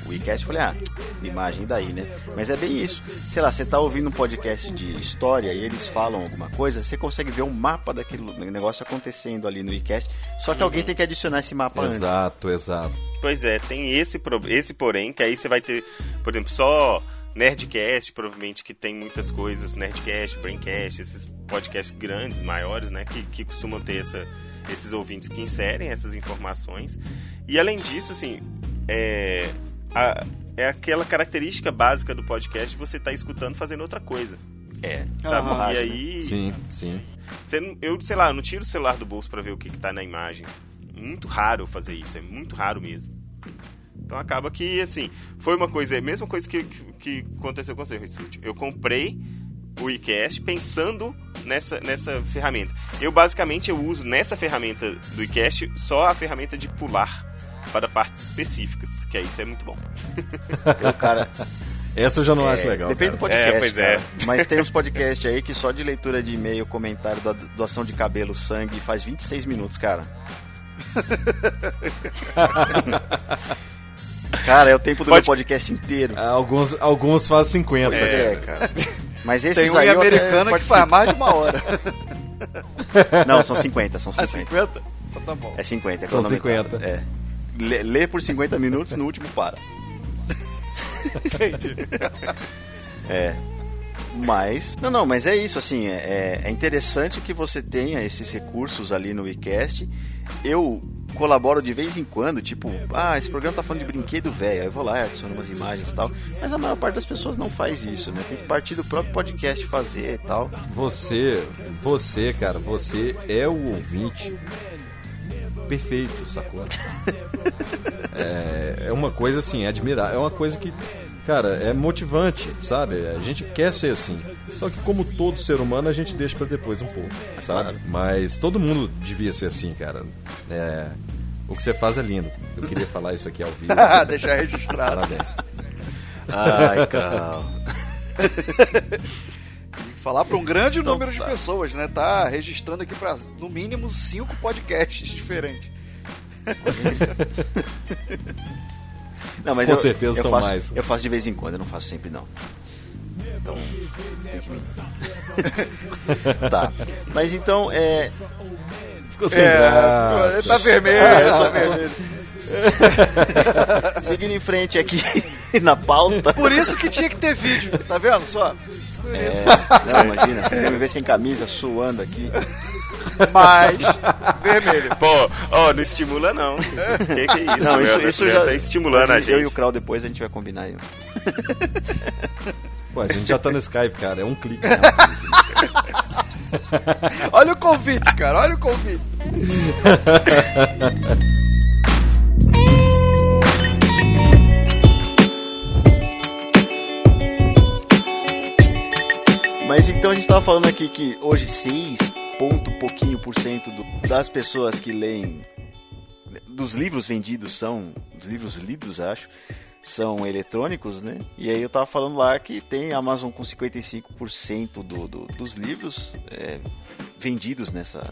o, eu falei, ah, imagem daí, né? Mas é bem isso. Sei lá, você tá ouvindo um podcast de história e eles falam alguma coisa, você consegue ver um mapa daquele negócio acontecendo ali no iCast, só que alguém tem que adicionar esse mapa antes. Exato, exato. Pois é, tem esse, pro- esse porém, que aí você vai ter, por exemplo, só Nerdcast, provavelmente, que tem muitas coisas, Nerdcast, Braincast, esses podcasts grandes, maiores, né, que, que costumam ter essa, esses ouvintes que inserem essas informações. E além disso, assim, é, a- é aquela característica básica do podcast de você estar escutando fazendo outra coisa. É, Sabe? E aí, Sim, sim. você eu, sei lá, eu não tiro o celular do bolso pra ver o que, que tá na imagem. Muito raro eu fazer isso, é muito raro mesmo. Então acaba que, assim, foi uma coisa, é a mesma coisa que, que, que aconteceu com você, Rissuti. Eu comprei o iCast pensando nessa, nessa ferramenta. Eu basicamente eu uso nessa ferramenta do iCast só a ferramenta de pular para partes específicas, que aí isso é muito bom. Eu, cara, Essa eu já não é, acho legal. Depende do cara. podcast. É, pois cara. é. Mas tem uns podcasts aí que só de leitura de e-mail, comentário, da doação de cabelo, sangue, faz 26 minutos, cara. cara, é o tempo do Pode- meu podcast inteiro. Alguns, alguns fazem 50. Pois é, cara. Mas esses Tem um aí americana que faz mais de uma hora. Não, são 50, são Ah, 50. 50? Então tá bom. É 50, é São cronometrado. 50. É. Lê, lê por 50 minutos, no último para. Entendi. É. Mas. Não, não, mas é isso, assim. É, é interessante que você tenha esses recursos ali no WeCast. Eu colaboro de vez em quando, tipo, ah, esse programa tá falando de brinquedo velho. Aí eu vou lá, adiciono umas imagens e tal. Mas a maior parte das pessoas não faz isso, né? Tem que partir do próprio podcast fazer e tal. Você, você, cara, você é o ouvinte perfeito, sacou? é, é uma coisa assim, admirar, é uma coisa que, cara, é motivante, sabe? A gente quer ser assim. Só que como todo ser humano, a gente deixa pra depois um pouco, sabe? Mas todo mundo devia ser assim, cara. É, o que você faz é lindo. Eu queria falar isso aqui ao vivo. Deixar registrado. Parabéns. Ai, cara. Falar para um grande Então número de tá. pessoas, né? Tá registrando aqui para no mínimo cinco podcasts diferentes. Não, mas Com eu, certeza eu são faço, mais. Eu faço de vez em quando, eu não faço sempre não. Então, tem que tá. Mas então, é. Ficou sem É, graça. tá vermelho, ele tá vermelho. Seguindo em frente aqui na pauta. Por isso que tinha que ter vídeo, tá vendo só? É, não, imagina, vocês iam me ver sem camisa, suando aqui. Mas, vermelho. Pô, ó, não estimula não. Que que é isso, não, isso, isso já. tá estimulando a Eu gente. e o Krau depois a gente vai combinar aí. Pô, a gente já tá no Skype, cara. É um clique. Olha o convite, cara, olha o convite. Mas então a gente tava falando aqui que hoje 6 ponto pouquinho por cento do- das pessoas que leem dos livros vendidos são os livros lidos, acho, são eletrônicos, né? E aí eu tava falando lá que tem a Amazon com 55% do, do, dos livros é, vendidos nessa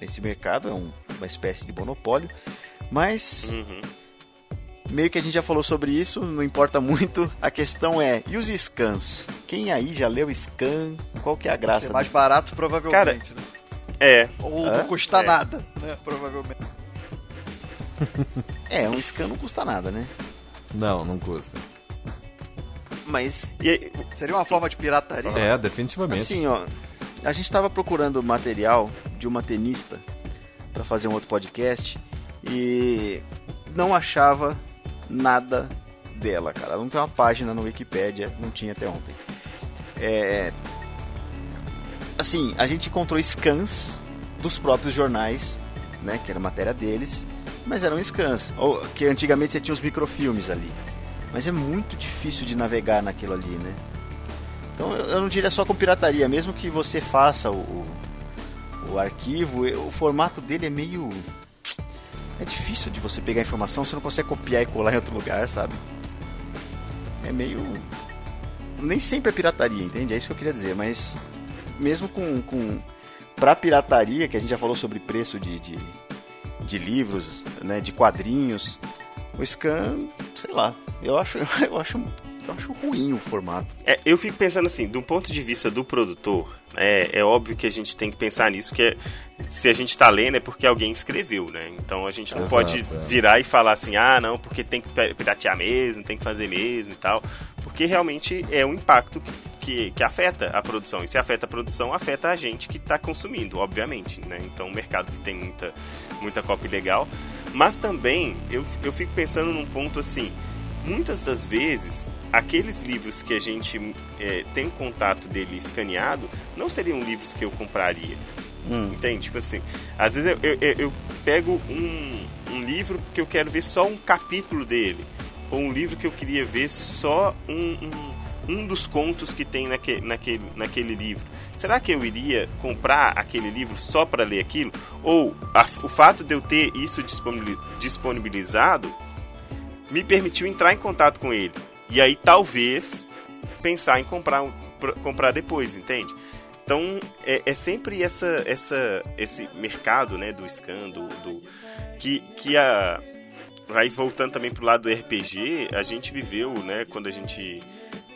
nesse mercado, é um- uma espécie de monopólio. Mas Uhum. meio que a gente já falou sobre isso, não importa muito. A questão é, e os scans? Quem aí já leu scan? Qual que é a graça? Ser mais barato, provavelmente. Cara, né? É, Ou Hã? não custa É. nada, né? Provavelmente. É, um scan não custa nada, né? Não, não custa. Mas, E aí, Seria uma forma de pirataria. É, definitivamente. assim, ó, a gente tava procurando material de uma tenista pra fazer um outro podcast e não achava nada dela, cara. Ela não tem uma página no Wikipedia, não tinha até ontem. É, assim, a gente encontrou scans dos próprios jornais, né, que era matéria deles, mas eram scans, ou que antigamente você tinha os microfilmes ali. Mas é muito difícil de navegar naquilo ali, né? Então eu não diria só com pirataria, mesmo que você faça o, o, o arquivo, o formato dele é meio. É difícil de você pegar informação, você não consegue copiar e colar em outro lugar, sabe? É meio. Nem sempre é pirataria, entende? É isso que eu queria dizer, mas mesmo com. com... Pra pirataria, que a gente já falou sobre preço de, de, de livros, né, de quadrinhos, o scan, sei lá, eu acho, eu acho, eu acho ruim o formato. É, eu fico pensando assim, do ponto de vista do produtor, é, é óbvio que a gente tem que pensar nisso, porque se a gente tá lendo é porque alguém escreveu, né? Então a gente não Exato, pode é. virar e falar assim, ah, não, porque tem que pi- piratear mesmo, tem que fazer mesmo e tal. Porque realmente é um impacto que, que, que afeta a produção. E se afeta a produção, afeta a gente que tá consumindo, obviamente, né? Então o mercado que tem muita, muita cópia legal. Mas também eu, eu fico pensando num ponto assim, muitas das vezes aqueles livros que a gente é, tem contato dele escaneado não seriam livros que eu compraria. Hum. Entende? Tipo assim, às vezes eu, eu, eu pego um, um livro porque eu quero ver só um capítulo dele. Ou um livro que eu queria ver só um, um, um dos contos que tem naque, naquele, naquele livro. Será que eu iria comprar aquele livro só para ler aquilo? Ou a- o fato de eu ter isso disponibili- disponibilizado me permitiu entrar em contato com ele. E aí talvez pensar em comprar, pr- comprar depois, entende? Então é, é sempre essa, essa, esse mercado né, do scan, do, do- que, que a. Aí voltando também pro lado do RPG, a gente viveu, né, quando a gente.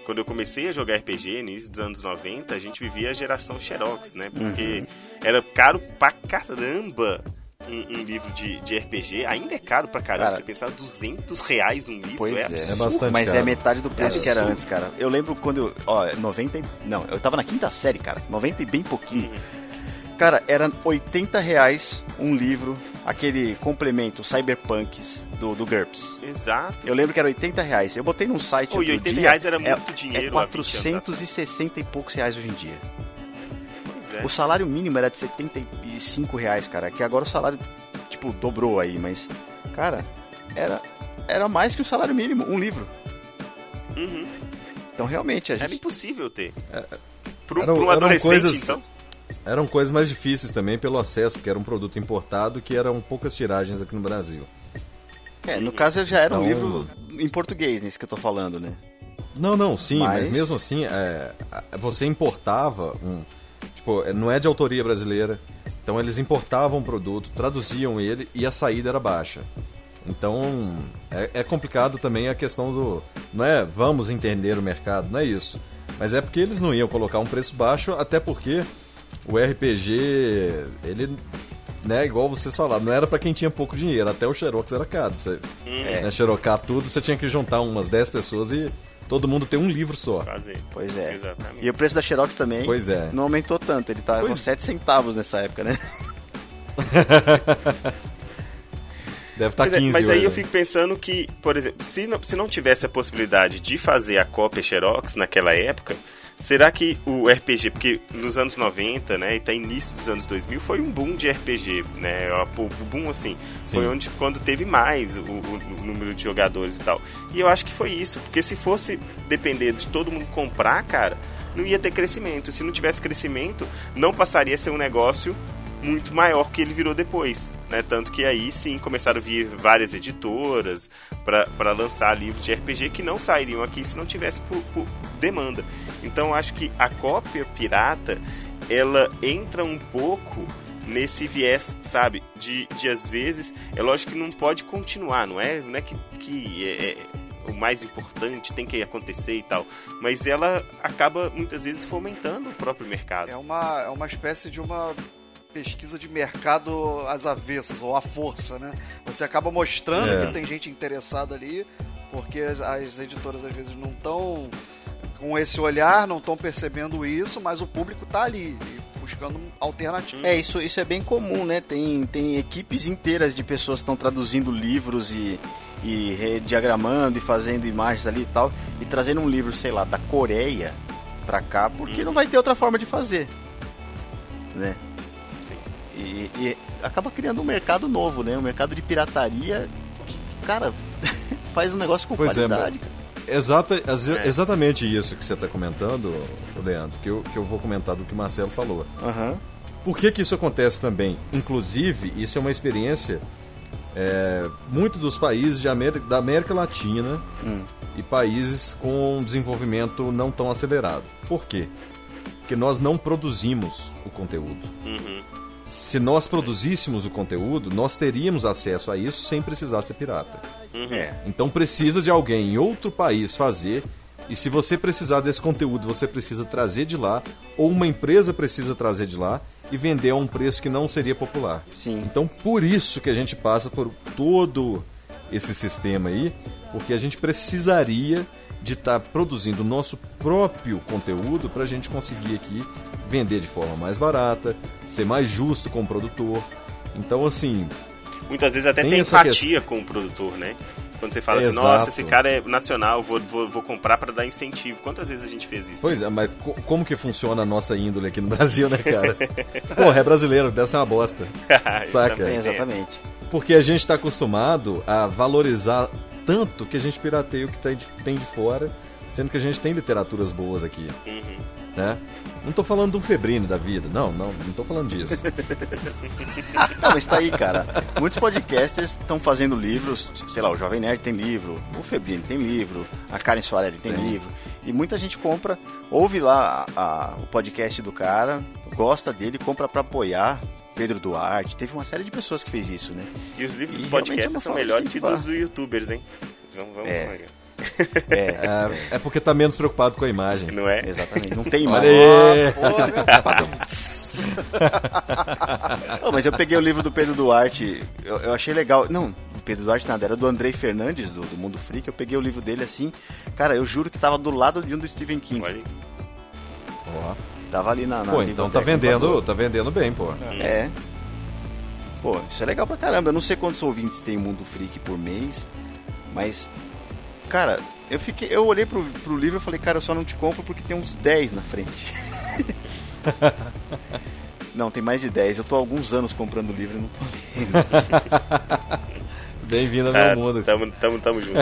Quando eu comecei a jogar RPG, no início dos anos 90, a gente vivia a geração Xerox, né? Porque era caro pra caramba um, um livro de, de RPG. Ainda é caro pra caramba. Cara, você pensar 200 reais um livro Pois é. absurdo. É bastante Mas caro. é metade do preço É que era antes, cara. Eu lembro quando eu. Ó, 90. e- Não, eu tava na quinta série, cara. 90 e bem pouquinho. Cara, era 80 reais um livro, aquele complemento Cyberpunks do, do GURPS. Exato. Eu lembro que era 80 reais. Eu botei num site. Pô, e outro 80 dia, reais era é- muito dinheiro É 20 anos 460 e poucos reais hoje em dia. Pois é. O salário mínimo era de 75 reais, cara. Que agora o salário, tipo, dobrou aí, mas. Cara, era, era mais que o salário mínimo, um livro. Uhum. Então realmente a Era gente. impossível ter. Pro, Eram- pro um adolescente, coisas- então. Eram coisas mais difíceis também pelo acesso, porque era um produto importado que eram poucas tiragens aqui no Brasil. É, no caso já era um Então- livro em português, nesse que eu tô falando, né? Não, não, sim, mas, Mas- mesmo assim, é, você importava um. Tipo, é, não é de autoria brasileira. Então eles importavam o produto, traduziam ele e a saída era baixa. Então é, é complicado também a questão do. Não é vamos entender o mercado, não é isso. Mas é porque eles não iam colocar um preço baixo, até porque o RPG, ele. Né, igual vocês falaram, não era pra quem tinha pouco dinheiro, até o Xerox era caro. Você Hum, né, xerocar tudo, você tinha que juntar umas 10 pessoas e todo mundo ter um livro só. fazer. Pois é. Exatamente. E o preço da Xerox também Pois é. não aumentou tanto, ele tava Pois- 7 centavos nessa época, né? Deve estar é, 15 mas aí eu fico pensando que, por exemplo, se não, se não tivesse a possibilidade de fazer a cópia Xerox naquela época, será que o RPG, porque nos anos 90, né, e até início dos anos 2000, foi um boom de RPG, né, o boom, assim, foi Sim. onde, quando teve mais o, o- o número de jogadores e tal. E eu acho que foi isso, porque se fosse depender de todo mundo comprar, cara, não ia ter crescimento. Se não tivesse crescimento, não passaria a ser um negócio muito maior que ele virou depois. Né? Tanto que aí sim começaram a vir várias editoras para lançar livros de RPG que não sairiam aqui se não tivesse por, por demanda. Então acho que a cópia pirata ela entra um pouco nesse viés, sabe? De, de às vezes, é lógico que não pode continuar, não é, não é que, que é, é o mais importante tem que acontecer e tal, mas ela acaba muitas vezes fomentando o próprio mercado. É uma, é uma espécie de uma pesquisa de mercado às avessas, ou à força, né? Você acaba mostrando É. que tem gente interessada ali, porque as, as editoras às vezes não estão com esse olhar, não estão percebendo isso, mas o público tá ali, e buscando alternativas. É, isso, isso é bem comum, né? Tem, tem equipes inteiras de pessoas que estão traduzindo livros e, e rediagramando e fazendo imagens ali e tal, e trazendo um livro, sei lá, da Coreia pra cá, porque não vai ter outra forma de fazer. Né? E, e acaba criando um mercado novo, né? Um mercado de pirataria que, cara, faz um negócio com Pois é, qualidade, cara. Exata, ex- É. Exatamente isso que você está comentando, Leandro, que eu, que eu vou comentar do que o Marcelo falou. Aham. Por que, que isso acontece também? Inclusive, isso é uma experiência é, muito dos países de América, da América Latina Hum. e países com desenvolvimento não tão acelerado. Por quê? Porque nós não produzimos o conteúdo. Uhum. Se nós produzíssemos o conteúdo, nós teríamos acesso a isso sem precisar ser pirata. Uhum. É. Então precisa de alguém em outro país fazer. E se você precisar desse conteúdo, você precisa trazer de lá, ou uma empresa precisa trazer de lá e vender a um preço que não seria popular. Sim. Então por isso que a gente passa por todo esse sistema aí, porque a gente precisaria de estar produzindo o nosso próprio conteúdo para a gente conseguir aqui vender de forma mais barata, ser mais justo com o produtor. Então assim, Muitas vezes até Tem tem, empatia com o produtor, né? Quando você fala assim, nossa, esse cara é nacional, vou, vou, vou comprar pra dar incentivo. Quantas vezes a gente fez isso? Pois é, mas co- como que funciona a nossa índole aqui no Brasil, né, cara? Porra, é brasileiro, deve ser uma bosta. Saca? Também, exatamente. Porque a gente tá acostumado a valorizar tanto que a gente pirateia o que tem de, tem de fora, sendo que a gente tem literaturas boas aqui, Uhum. né? Não tô falando do Febrine da vida, não, não, não tô falando disso. Não, mas tá aí, cara. Muitos podcasters estão fazendo livros, sei lá, o Jovem Nerd tem livro, o Febrino tem livro, a Karen Soarelli tem, Tem. livro. E muita gente compra, ouve lá a- a- o podcast do cara, gosta dele, compra pra apoiar. Pedro Duarte, teve uma série de pessoas que fez isso, né? E os livros E dos é podcasts são melhores que dos youtubers, hein? Vamos, vamos, É. É, É, é porque tá menos preocupado com a imagem. Não é? exatamente. Não tem padrão. Não, mas eu peguei o livro do Pedro Duarte, eu, eu achei legal. Não, do Pedro Duarte nada, era do Andrei Fernandes, do, do Mundo Freak. Eu peguei o livro dele assim. Cara, eu juro que tava do lado de um do Stephen King. Olha aí. Ó. Tava ali na. na Pô, então tá vendendo, tá vendendo bem, pô. É. Pô, isso é legal pra caramba. Eu não sei quantos ouvintes tem o Mundo Freak por mês, mas. Cara, eu fiquei. Eu olhei pro, pro livro e falei, cara, eu só não te compro porque tem uns 10 na frente. não, tem mais de 10. Eu tô há alguns anos comprando livro e não tô vendo. Bem-vindo ao Ah, meu mundo. tamo, tamo, tamo junto.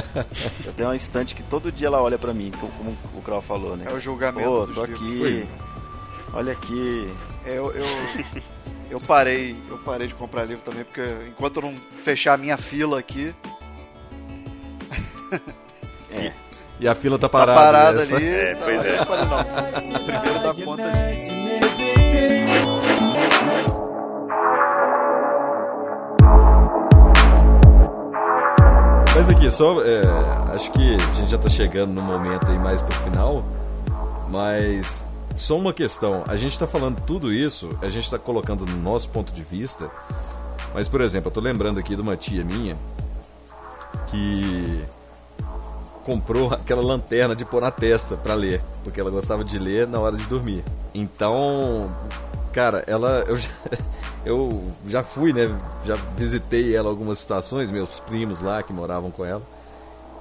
Eu tenho uma estante que todo dia ela olha pra mim, como, o Crow falou, né? É o julgamento Pô, dos tô livros. aqui. Pois é. Olha aqui. É, Eu, eu, eu parei, eu parei de comprar livro também, porque enquanto eu não fechar a minha fila aqui, É. E a fila tá tá parada. parada essa- ali. É, pois aí é. Eu falei, não, primeiro dá conta Mas aqui, só. é, acho que a gente já tá chegando no momento aí mais pro final. Mas. Só uma questão. A gente tá falando tudo isso, a gente tá colocando no nosso ponto de vista. Mas, por exemplo, eu tô lembrando aqui de uma tia minha que comprou aquela lanterna de pôr na testa pra ler, porque ela gostava de ler na hora de dormir. Então, cara, ela eu já, eu já fui, né, já visitei ela algumas situações, meus primos lá que moravam com ela.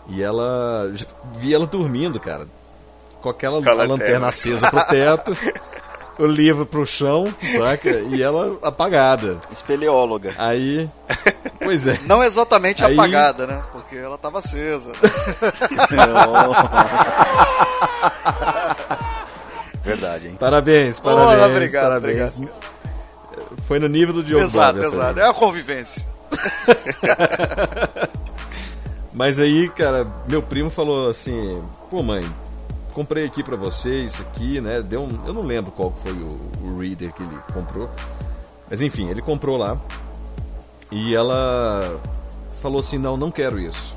E ela vi ela dormindo, cara, com aquela Com a lanterna. lanterna. acesa pro teto, o livro pro chão, saca? E ela apagada. Espeleóloga. Aí, pois é. Não exatamente Aí- apagada, né? Porque ela tava acesa. Verdade, hein? Parabéns, Porra, parabéns, obrigado, parabéns. Foi no nível do Diogo exato, exato. É a convivência. Mas aí, cara, meu primo falou assim: pô, mãe, comprei aqui pra você isso aqui, né? Deu um, eu não lembro qual foi o, o reader que ele comprou. Mas enfim, ele comprou lá. E ela falou assim: não, não quero isso.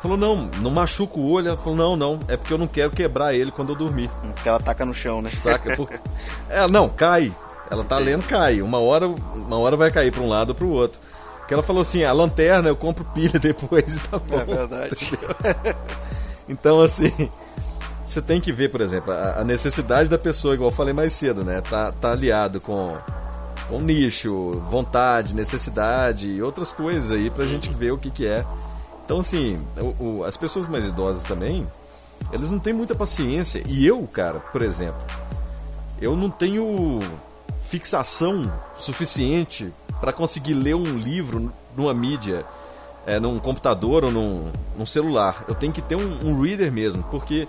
Falou: não, não machuca o olho. Ela falou: não, não, é porque eu não quero quebrar ele quando eu dormir. Que ela taca no chão, né? Saca? Por... É, não, cai. Ela tá lendo, cai. Uma hora, uma hora vai cair pra um lado ou pro outro. Que ela falou assim: a lanterna eu compro pilha depois e tá bom. É verdade. Então, assim, você tem que ver, por exemplo, a, a necessidade da pessoa, igual eu falei mais cedo, né? Tá, tá aliado com, com nicho, vontade, necessidade e outras coisas aí pra gente ver o que, que é. Então, assim, o, o, as pessoas mais idosas também, eles não têm muita paciência. E eu, cara, por exemplo, eu não tenho fixação suficiente para conseguir ler um livro numa mídia é, num computador ou num, num, celular. Eu tenho que ter um, um, reader mesmo, porque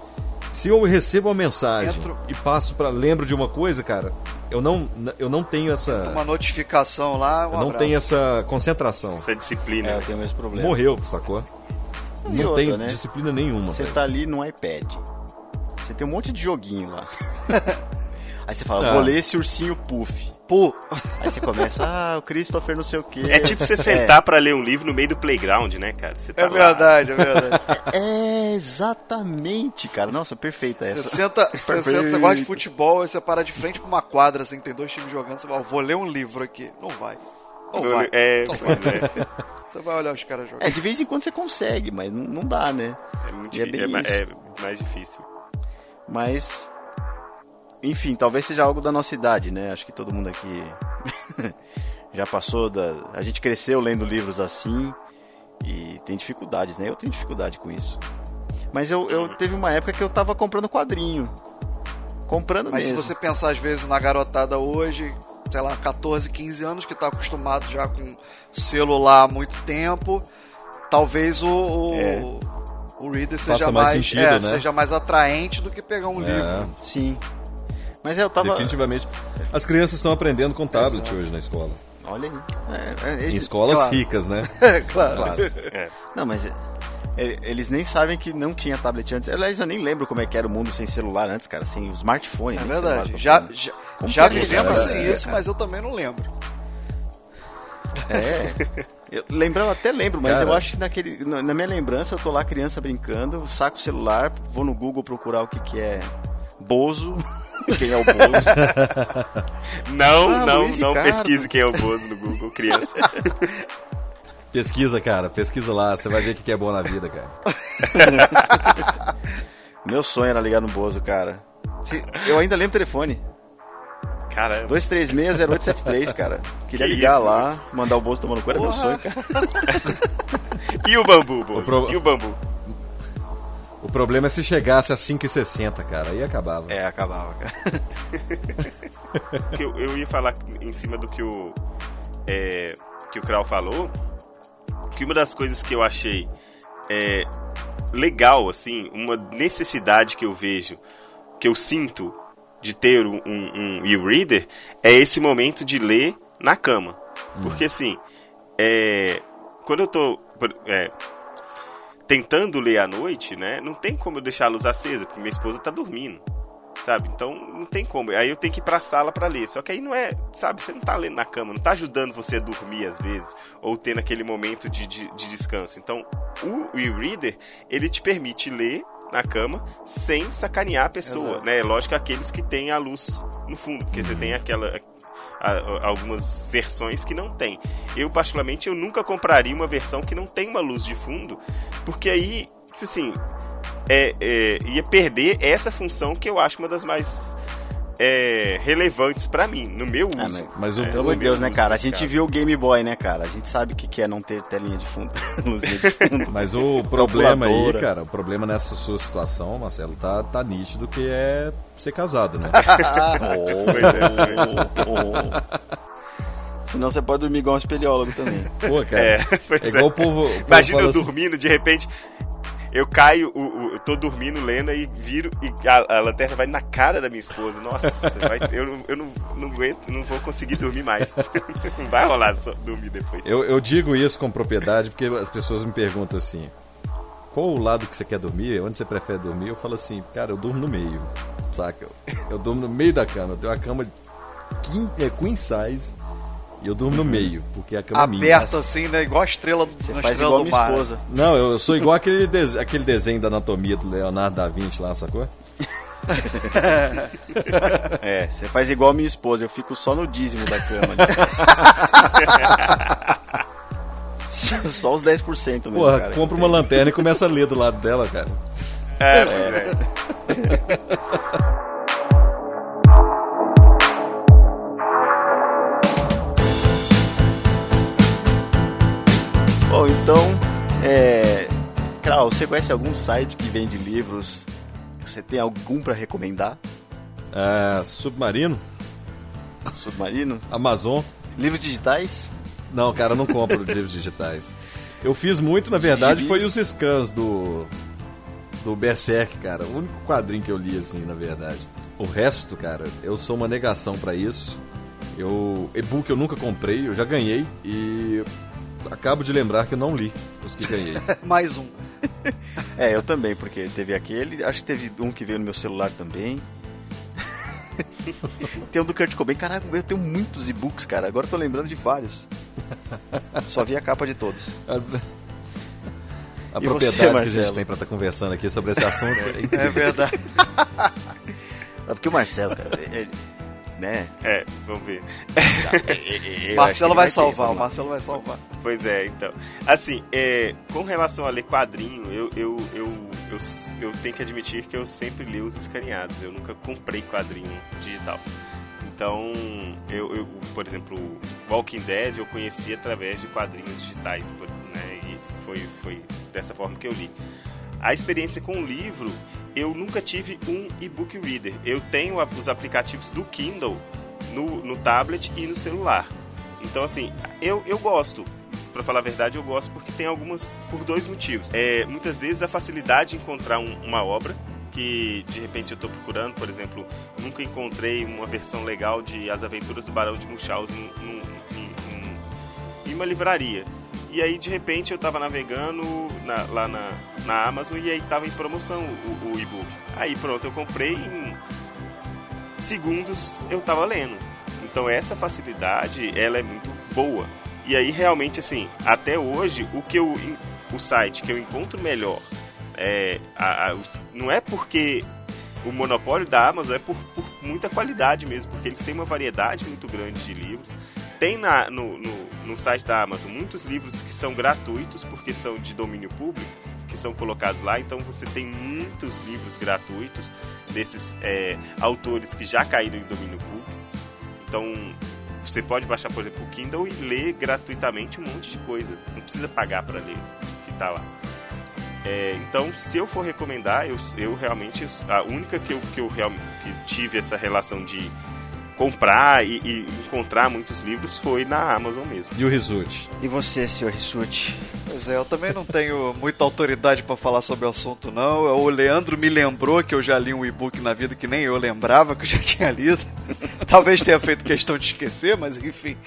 se eu recebo uma mensagem Entro... e passo para lembro de uma coisa, cara, eu não, eu não tenho essa uma notificação lá. Um eu não abraço. tenho essa concentração. Essa disciplina. É, eu tenho esse problema. Morreu, sacou? E não outra, tem né? disciplina nenhuma. Você velho. tá ali no iPad. Você tem um monte de joguinho lá. Aí você fala, Ah. vou ler esse ursinho puff. Pô, Aí você começa, ah, o Christopher não sei o quê. É tipo você sentar pra ler um livro no meio do playground, né, cara? Você tá é lá. verdade, é verdade. É, exatamente, cara. Nossa, perfeita Você essa. senta, você senta, você gosta de futebol, aí você para de frente pra uma quadra, assim, tem dois times jogando, você fala, vou ler um livro aqui. Não vai. Não vai. É, Não vai. pois é. Você vai olhar os caras jogando. É, de vez em quando você consegue, mas não, não dá, né? É muito é difícil. É, é mais difícil. Mas. Enfim, talvez seja algo da nossa idade, né? Acho que todo mundo aqui já passou da. A gente cresceu lendo livros assim e tem dificuldades, né? Eu tenho dificuldade com isso. Mas eu, eu teve uma época que eu tava comprando quadrinho. Comprando Mas mesmo. se você pensar, às vezes, na garotada hoje, sei lá, 14, 15 anos, que tá acostumado já com celular há muito tempo, talvez o, o, É. o reader Faça seja mais mais, sentido, é, né? seja mais atraente do que pegar um É. livro. Sim. Mas eu tava. Definitivamente. As crianças estão aprendendo com tablet hoje na escola. Olha aí. É, é, Em escolas claro. ricas, né? É, claro. Claro. É. Não, mas é, é, eles nem sabem que não tinha tablet antes. Aliás, eu nem lembro como é que era o mundo sem celular antes, cara. Sem o smartphone. É nem verdade. Já, já, Como já é, vivemos cara? sem isso, mas eu também não lembro. É. Eu até lembro, mas Cara. eu acho que naquele, na, na minha lembrança eu tô lá criança brincando, saco o celular, vou no Google procurar o que, que é Bozo. Quem é o Bozo? Não, Ah, não, Luiz não Ricardo. pesquise quem é o Bozo no Google, criança. Pesquisa, cara. Pesquisa lá. Você vai ver o que é bom na vida, cara. Meu sonho era ligar no Bozo, cara. Eu ainda lembro o telefone. Caramba. 2360873, cara. Queria Que ligar isso, lá, mandar o Bozo tomando cu, era meu Porra. sonho, cara. E o bambu, Bozo? O pro- E o bambu? O problema é se chegasse a 5,60, cara. Aí acabava. É, acabava, cara. que eu, eu ia falar em cima do que o é, que o Krau falou, que uma das coisas que eu achei é, legal, assim, uma necessidade que eu vejo, que eu sinto de ter um, um, um e-reader, é esse momento de ler na cama. Porque assim, é, quando eu tô é, tentando ler à noite, né, não tem como eu deixar a luz acesa, porque minha esposa tá dormindo sabe? Então não tem como. Aí eu tenho que ir pra sala pra ler. Só que aí não é, sabe? Você não tá lendo na cama, não tá ajudando você a dormir às vezes, ou ter naquele momento de, de, de descanso. Então o e-reader, ele te permite ler na cama sem sacanear a pessoa, Exato. né? Lógico aqueles que têm a luz no fundo, porque você tem aquela algumas versões que não tem. Eu particularmente eu nunca compraria uma versão que não tem uma luz de fundo, porque aí, tipo assim, é, é, ia perder essa função que eu acho uma das mais é, relevantes pra mim, no meu uso. Ah, mas- Mas o, É, Pelo amor de meu Deus, né, cara? A gente caso. viu o Game Boy, né, cara? A gente sabe o que que é não ter telinha de fundo. Luzinha de fundo. mas o problema aí, cara, o problema nessa sua situação, Marcelo, tá, tá nítido que é ser casado, né? Senão você pode dormir igual um espeleólogo também. Pô, cara. É, É, pois é. igual o povo. o povo Imagina eu assim, dormindo, de repente eu caio, o, o- eu tô dormindo, lendo, e viro e a, a lanterna vai na cara da minha esposa. Nossa, vai- eu, não- eu não, não aguento, não vou conseguir dormir mais. não vai rolar só dormir depois. Eu, eu digo isso com propriedade porque as pessoas me perguntam assim: qual o lado que você quer dormir? Onde você prefere dormir? Eu falo assim, cara, eu durmo no meio, saca? Eu durmo no meio da cama. Eu tenho uma cama queen, é, queen size e eu durmo no meio, porque a cama é minha. Aberto assim, né? Igual a estrela, Você uma faz estrela igual do minha mar. esposa. Não, eu sou igual aquele, des- aquele desenho da anatomia do Leonardo da Vinci lá, sacou? é, você faz igual a minha esposa, eu fico só no dízimo da cama. só os 10% mesmo, Porra, cara. compra uma lanterna e começa a ler do lado dela, cara. É, é. Bom, então, é... Krau, você conhece algum site que vende livros? Você tem algum pra recomendar? É, submarino, Submarino? Amazon. Livros digitais? Não, cara, eu não compro livros digitais. Eu fiz muito, na verdade, foi os scans do do Berserk, cara. O único quadrinho que eu li assim, na verdade. O resto, cara, eu sou uma negação pra isso. Eu e-book eu nunca comprei, eu já ganhei e acabo de lembrar que eu não li os que ganhei. Mais um. É, eu também, porque teve aquele, acho que teve um que veio no meu celular também. tem um do Kurt Cobain, caralho, eu tenho muitos e-books, cara, agora eu tô lembrando de vários. Só vi a capa de todos. A, a E propriedade você, que a gente tem pra estar conversando aqui sobre esse assunto é. É verdade. É porque o Marcelo, cara, ele, né? É, vamos ver. eu acho Marcelo que vai ele ter, salvar, o. Marcelo vai salvar. Pois é, então. Assim, é, com relação a ler quadrinho, eu, eu, eu, eu, eu tenho que admitir que eu sempre li os escaneados. Eu nunca comprei quadrinho digital. Então, eu, eu, por exemplo, Walking Dead eu conheci através de quadrinhos digitais, né? E foi, foi dessa forma que eu li. A experiência com o livro, eu nunca tive um e-book reader. Eu tenho os aplicativos do Kindle no, no tablet e no celular. Então, assim, eu, eu gosto. Pra falar a verdade, eu gosto porque tem algumas. por dois motivos. É, muitas vezes a facilidade de encontrar um- uma obra que de repente eu tô procurando, por exemplo, nunca encontrei uma versão legal de As Aventuras do Barão de Munchausen num- num- num- em uma livraria. E aí, de repente, eu tava navegando na- lá na, na Amazon e aí tava em promoção o, o e-book. Aí pronto, eu comprei em segundos eu tava lendo. Então essa facilidade, ela é muito boa. E aí realmente assim, até hoje o que eu o site que eu encontro melhor é a- a- não é porque o monopólio da Amazon é por, por muita qualidade mesmo, porque eles têm uma variedade muito grande de livros. Tem na, no, no, no site da Amazon muitos livros que são gratuitos, porque são de domínio público, que são colocados lá. Então você tem muitos livros gratuitos desses é, autores que já caíram em domínio público. Então você pode baixar, por exemplo, o Kindle e ler gratuitamente um monte de coisa. Não precisa pagar para ler o que está lá. É, então, se eu for recomendar, eu, eu realmente a única que eu, que eu que tive essa relação de comprar e, e encontrar muitos livros foi na Amazon mesmo. E o Rissuti? E você, senhor Rissuti? Pois é, eu também não tenho muita autoridade pra falar sobre o assunto, não. O Leandro me lembrou que eu já li um e-book na vida que nem eu lembrava que eu já tinha lido. Talvez tenha feito questão de esquecer, mas enfim.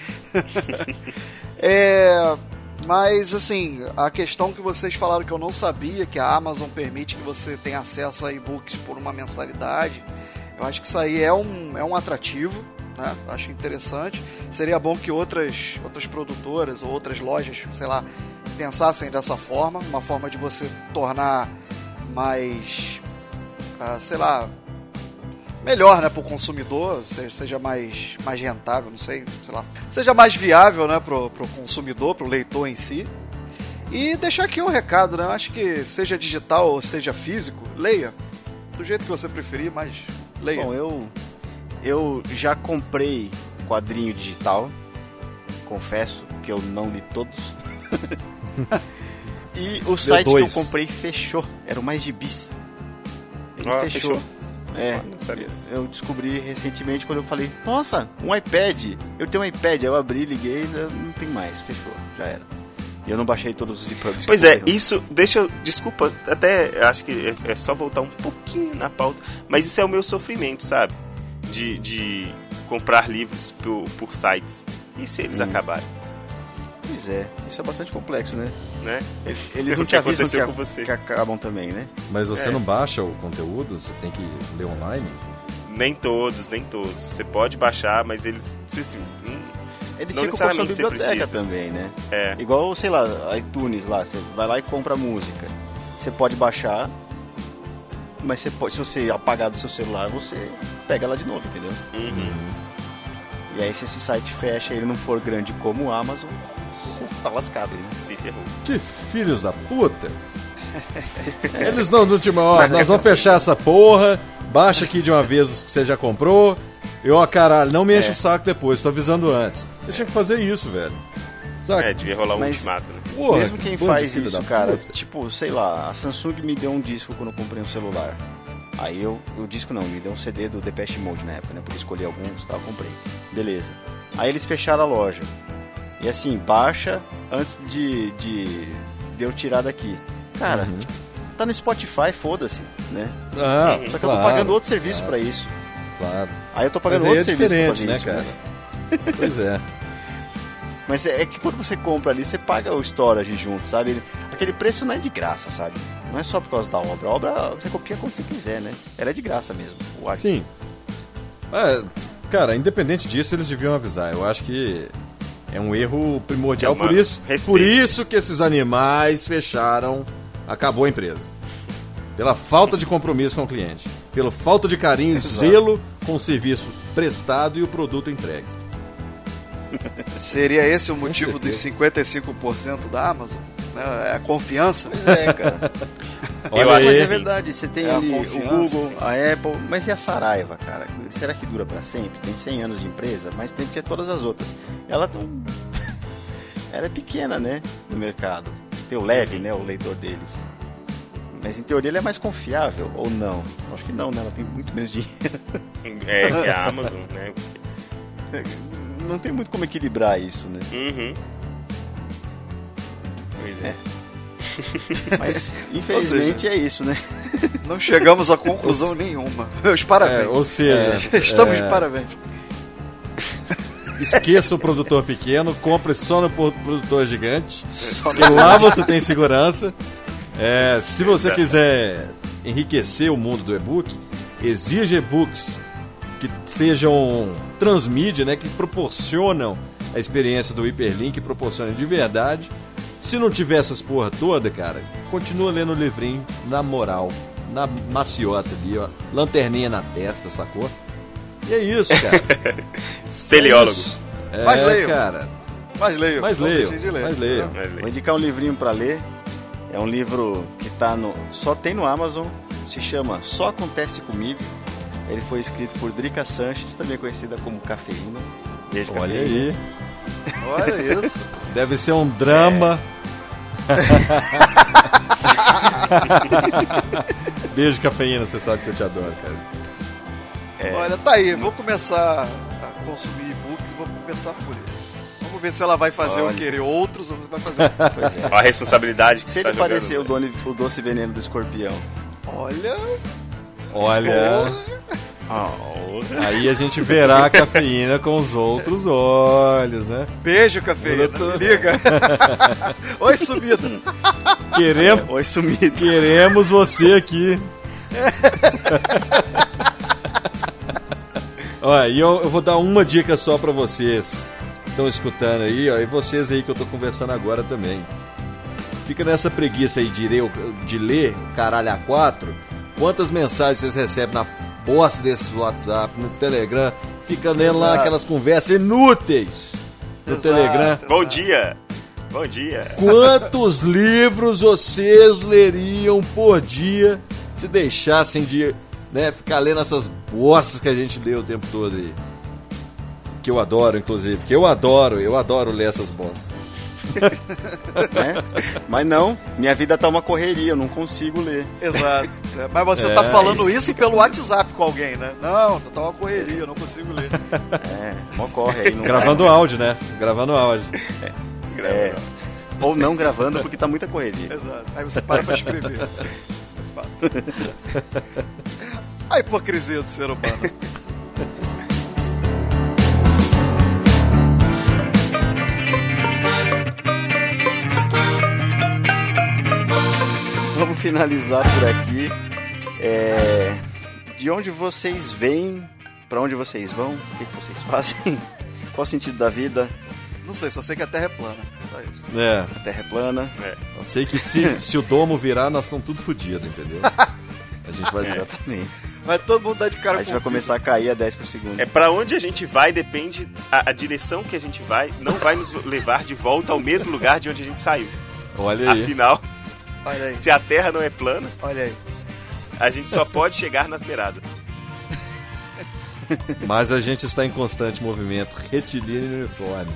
é. Mas assim, a questão que vocês falaram que eu não sabia, que a Amazon permite que você tenha acesso a e-books por uma mensalidade, eu acho que isso aí é um, é um atrativo, né? Acho interessante. Seria bom que outras, outras produtoras ou outras lojas, sei lá, pensassem dessa forma, uma forma de você tornar mais, ah, sei lá, melhor, né, para o consumidor, seja, mais, mais rentável, não sei, sei lá, seja mais viável, né, pro, pro consumidor, pro leitor em si. E deixar aqui um recado, né, eu acho que seja digital ou seja físico, leia, do jeito que você preferir, mas leia. Bom, eu eu já comprei quadrinho digital. Confesso que eu não li todos. e o site que eu comprei fechou. Era o Mais Gibis. Ele Ah, fechou. fechou? É, Ah, sabia. eu descobri recentemente quando eu falei, nossa, um iPad. Eu tenho um iPad, eu abri, liguei, não tem mais, fechou, já era. E eu não baixei todos os EPUBs. Pois é, isso, deixa eu, desculpa, até acho que é, é só voltar um pouquinho na pauta, mas isso é o meu sofrimento, sabe? De, de comprar livros por, por sites. E se eles Hum. acabarem, Pois é, isso é bastante complexo, né? né? Eles, eles não te avisam que, aconteceu a- com você? que acabam também, né? Mas você É. não baixa o conteúdo? Você tem que ler online? Nem todos, nem todos. Você pode baixar, mas eles. Assim, Eles Não ficam com a sua biblioteca também, né? é. Igual, sei lá, iTunes lá, você vai lá e compra música. Você pode baixar mas você pode, se você apagar do seu celular, você pega ela de novo, entendeu? Uhum. E aí se esse site fecha e ele não for grande como o Amazon, você tá lascado, né? Se ferrou. Que filhos da puta! Eles não, no último, ó, nós vamos fechar essa porra, baixa aqui de uma vez os que você já comprou. Eu, ó, caralho, não me enche É. o saco depois, tô avisando antes. Eles tinham que fazer isso, velho. Saca? É, devia rolar um Mas- ultimato, né? Porra, Mesmo quem de faz isso, cara, puta. tipo, sei lá, a Samsung me deu um disco quando eu comprei um celular. Aí eu, o disco não, me deu um CD do Depeche Mode na época, né? Porque escolhi alguns, tal, comprei. Beleza. Aí eles fecharam a loja. E assim, baixa antes de, de, de eu tirar daqui. Cara, Uhum. Tá no Spotify, foda-se, né? Ah, Só que eu tô claro, pagando outro serviço claro, pra isso. Claro. Aí eu tô pagando outro é serviço pra fazer né, isso, cara? Pois é. Mas é, é que quando você compra ali, você paga o storage junto, sabe? Ele- aquele preço não é de graça, sabe? Não é só por causa da obra. A obra você copia quando você quiser, né? Ela é de graça mesmo. O ar- Sim. É, cara, independente disso, eles deviam avisar. Eu acho que é um erro primordial. É uma- por isso, respeito. por isso que esses animais fecharam, acabou a empresa. Pela falta de compromisso com o cliente, pela falta de carinho e zelo com o serviço prestado e o produto entregue. Seria esse o motivo dos 55% da Amazon? Né? É a confiança? É, cara. Olha Eu acho Mas é verdade, você tem É ali o Google, sim. a Apple, mas e a Saraiva, cara? Será que dura pra sempre? Tem 100 anos de empresa, mais tempo que todas as outras. Ela tem. Ela é pequena, né? No mercado. Tem o leve, né? O leitor deles. Mas em teoria ele é mais confiável, ou não? Acho que não, né? Ela tem muito menos dinheiro. É, que a Amazon, né? Não tem muito como equilibrar isso, né? Uhum. Pois é. Mas infelizmente é isso, né? Não chegamos a conclusão nenhuma. Meus parabéns. É, ou seja, Estamos é, de parabéns. Esqueça o produtor pequeno, compre só no pro- produtor gigante. Só Porque lá você tem segurança. É, se você quiser enriquecer o mundo do e-book, exige e-books que sejam transmídia, né, que proporcionam a experiência do hiperlink, proporcionam de verdade. Se não tiver essas porra toda, cara, continua lendo o livrinho na moral, na maciota ali, ó, lanterninha na testa, sacou? E é isso, cara. Espeleólogo. É. É, Mas leio. cara. Mas leio. Mas leio. Mas leio. Vou indicar um livrinho pra ler. É um livro que tá no. Só tem no Amazon. Se chama Só Acontece Comigo. Ele foi escrito por Drica Sanches, também conhecida como Cafeína. Beijo, Olha Cafeína. aí. Olha isso. Deve ser um drama. Beijo, cafeína, você sabe que eu te adoro, cara. É. Olha, tá aí. Vou começar a consumir e-books e vou começar por isso. Vamos ver se ela vai fazer eu Olha. querer outros ou se vai fazer. Pois é. Ó a responsabilidade que Se você ele tá jogando. parecer o, dono- o doce veneno do escorpião. Olha. Olha, Ah, aí a gente verá a cafeína com os outros olhos, né? Beijo, cafeína. Me liga. Oi, sumida. Queremos, Oi, sumido. queremos você aqui. Olha, e eu, eu vou dar uma dica só pra vocês que estão escutando aí, ó, e vocês aí que eu tô conversando agora também. Fica nessa preguiça aí de ler, de ler caralho a quatro. Quantas mensagens vocês recebem na bosta desses WhatsApp, no Telegram? Fica lendo lá aquelas conversas inúteis no Exato. Telegram. Bom dia! Bom dia! Quantos livros vocês leriam por dia se deixassem de né, ficar lendo essas bostas que a gente lê o tempo todo aí? Que eu adoro, inclusive. Que eu adoro, eu adoro ler essas bostas. né? Mas não, minha vida tá uma correria, eu não consigo ler. Exato. É, Mas você É, tá falando isso. isso pelo WhatsApp com alguém, né? Não, tá uma correria, eu não consigo ler. É, mó corre aí. Não Gravando áudio, né? Gravando áudio. É, ou não gravando porque tá muita correria. Exato. Aí você para pra escrever. É fato. A hipocrisia do ser humano. Vamos finalizar por aqui. É, de onde vocês vêm? Pra onde vocês vão? O que, que vocês fazem? Qual o sentido da vida? Não sei, só sei que a Terra é plana. Só isso. É, A Terra é plana. eu sei que se, se o domo virar, nós estamos tudo fodidos, entendeu? A gente vai dizer. Exatamente. Vai todo mundo dar de cara A gente vai começar a cair a 10 por segundo. É pra onde a gente vai, depende. A, a direção que a gente vai não vai nos levar de volta ao mesmo lugar de onde a gente saiu. Olha aí. Afinal. Olha aí, se a Terra não é plana, olha aí. a gente só pode chegar nas beiradas. Mas a gente está em constante movimento retilíneo e uniforme.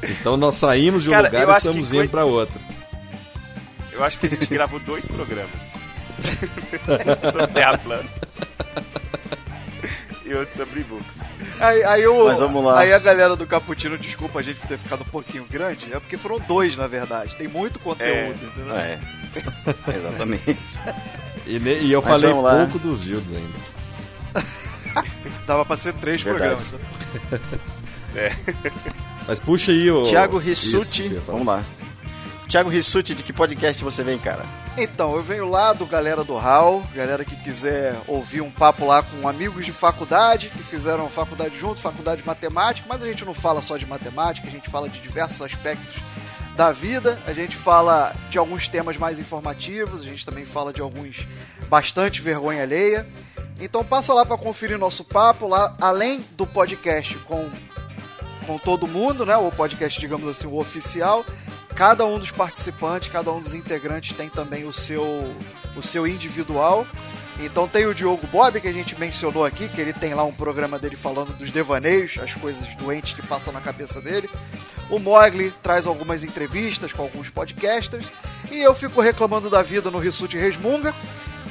então nós saímos de um Cara, lugar e estamos indo para outro. Eu acho que a gente gravou dois programas. sobre Terra plana. e outro sobre e-books. Aí, aí, o, Mas vamos lá. aí a galera do Caputino, desculpa a gente por ter ficado um pouquinho grande, é porque foram dois, na verdade. Tem muito conteúdo, entendeu? É. Exatamente. E, e eu Mas falei pouco dos Gildos ainda. Dava pra ser três Verdade. programas. Mas puxa aí o. Tiago Isso Rissuti. Vamos lá. Tiago Rissuti, de que podcast você vem, cara? Então, eu venho lá do Galera do Hall, galera que quiser ouvir um papo lá com amigos de faculdade, que fizeram faculdade junto, faculdade de matemática, mas a gente não fala só de matemática, a gente fala de diversos aspectos da vida, a gente fala de alguns temas mais informativos, a gente também fala de alguns bastante vergonha alheia. Então passa lá para conferir nosso papo lá, além do podcast com com todo mundo, né? O podcast, digamos assim, o oficial. Cada um dos participantes, cada um dos integrantes tem também o seu, o seu individual. Então tem o Diogo Bob, que a gente mencionou aqui, que ele tem lá um programa dele falando dos devaneios, as coisas doentes que passam na cabeça dele. O Mogli traz algumas entrevistas com alguns podcasters. E eu fico reclamando da vida no Rissuti Resmunga.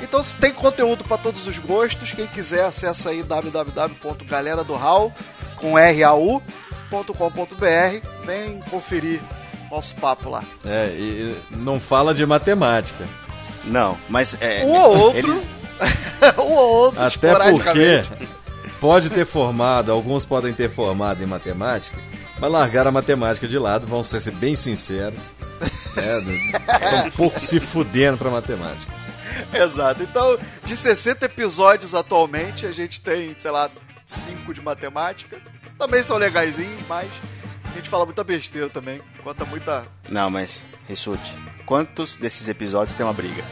Então se tem conteúdo para todos os gostos. Quem quiser, acessa aí www.galeradohall com rau.com.br. Vem conferir nosso papo lá. É, e não fala de matemática. Não, mas é. Um ou outro. eles- um ou outro, Até porque pode ter formado, alguns podem ter formado em matemática, mas largaram a matemática de lado, vamos ser bem sinceros. Estão um pouco se fudendo pra matemática. Exato. Então, de 60 episódios atualmente, a gente tem, sei lá, 5 de matemática. Também são legaisinhos, mas a gente fala muita besteira também. Conta muita. Não, mas, Rissuti, quantos desses episódios tem uma briga?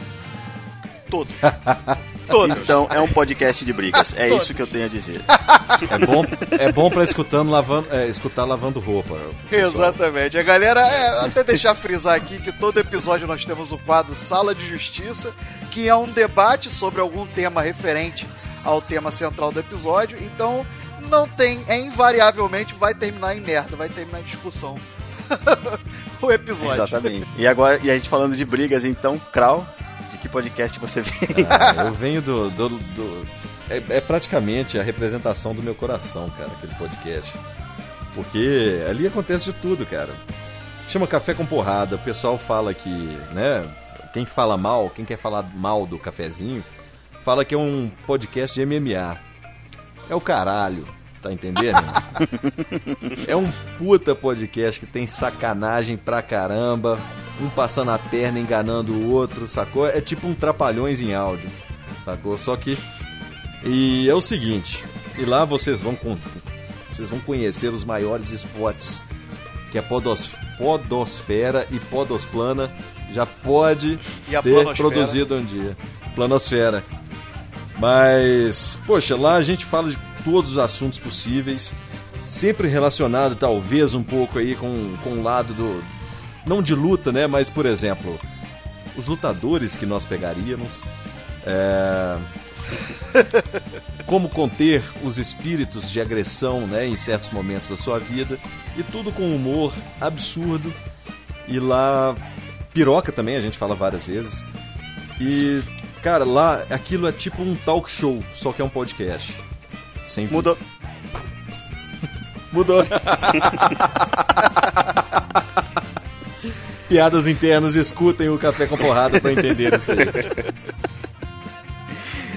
Todos. Todos. Então é um podcast de brigas. É Todos. isso que eu tenho a dizer. É bom, é bom para escutando lavando, é, escutar lavando roupa. pessoal. Exatamente. A galera, é, até deixar frisar aqui que todo episódio nós temos o quadro Sala de Justiça, que é um debate sobre algum tema referente ao tema central do episódio. Então, não tem, é invariavelmente vai terminar em merda, vai terminar em discussão. o episódio. Exatamente. E agora, e a gente falando de brigas, então, Krau, de que podcast você vem? Ah, eu venho do. do- do- é, é praticamente a representação do meu coração, cara, aquele podcast. Porque ali acontece de tudo, cara. Chama Café com Porrada, o pessoal fala que, né? Quem fala mal, quem quer falar mal do cafezinho, fala que é um podcast de MMA. É o caralho, tá entendendo? é um puta podcast que tem sacanagem pra caramba, um passando a perna enganando o outro, sacou? É tipo um trapalhões em áudio, sacou? Só que. E é o seguinte, e lá vocês vão com. Vocês vão conhecer os maiores spots que a podos, Podosfera e Podosplana já pode ter produzido um dia. Planosfera. Mas, poxa, lá a gente fala de todos os assuntos possíveis, sempre relacionado talvez um pouco aí com, com o lado do. Não de luta, né? Mas, por exemplo, os lutadores que nós pegaríamos. é, como conter os espíritos de agressão né, em certos momentos da sua vida. E tudo com humor absurdo. E lá, piroca também, a gente fala várias vezes. E, cara, lá aquilo é tipo um talk show, só que é um podcast. Sem. Mudou. Mudou. Piadas internas, escutem o Café com Porrada pra entender isso aí.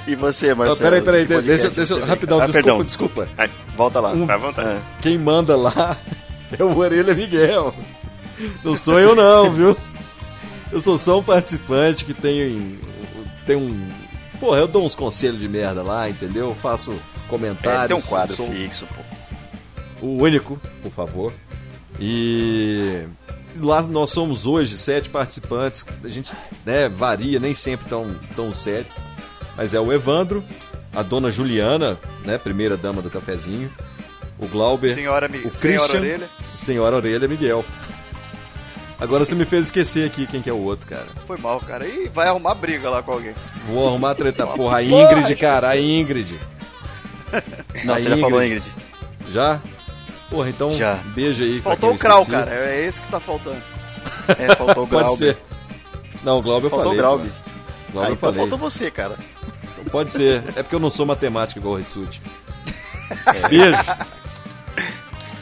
E você, Marcelo? peraí, peraí, de deixa, deixa, vem? rapidão, Ah, desculpa, perdão. desculpa. Ai, Volta lá. Um- vai à vontade. Ah, Quem manda lá é o Orelha Miguel. Não sou eu não, viu? Eu sou só um participante que tem, tem um... Porra, eu dou uns conselhos de merda lá, entendeu? Eu faço comentários. é, tem um quadro sou fixo, pô. o único, por favor. E lá nós somos hoje sete participantes. A gente né, varia, nem sempre tão, tão sete. Mas é o Evandro, a dona Juliana, né, primeira dama do cafezinho, o Glauber, senhora, o Christian, Senhora Orelha. Senhora Orelha Miguel. Agora você me fez esquecer aqui quem que é o outro, cara. Foi mal, cara. E vai arrumar briga lá com alguém. Vou arrumar treta. Porra, a Ingrid, cara, a Ingrid. Não, A você já falou, Ingrid. Já? Porra, então Já. beijo aí. Faltou o Krau, cara. É esse que tá faltando. É, faltou o Graub. Pode ser. Não, o Glauber eu Faltou o falei. Graub. pô. Ah, Glauber eu então falei. faltou você, cara. Pode ser. É porque eu não sou matemático igual o Rissuti. Beijo.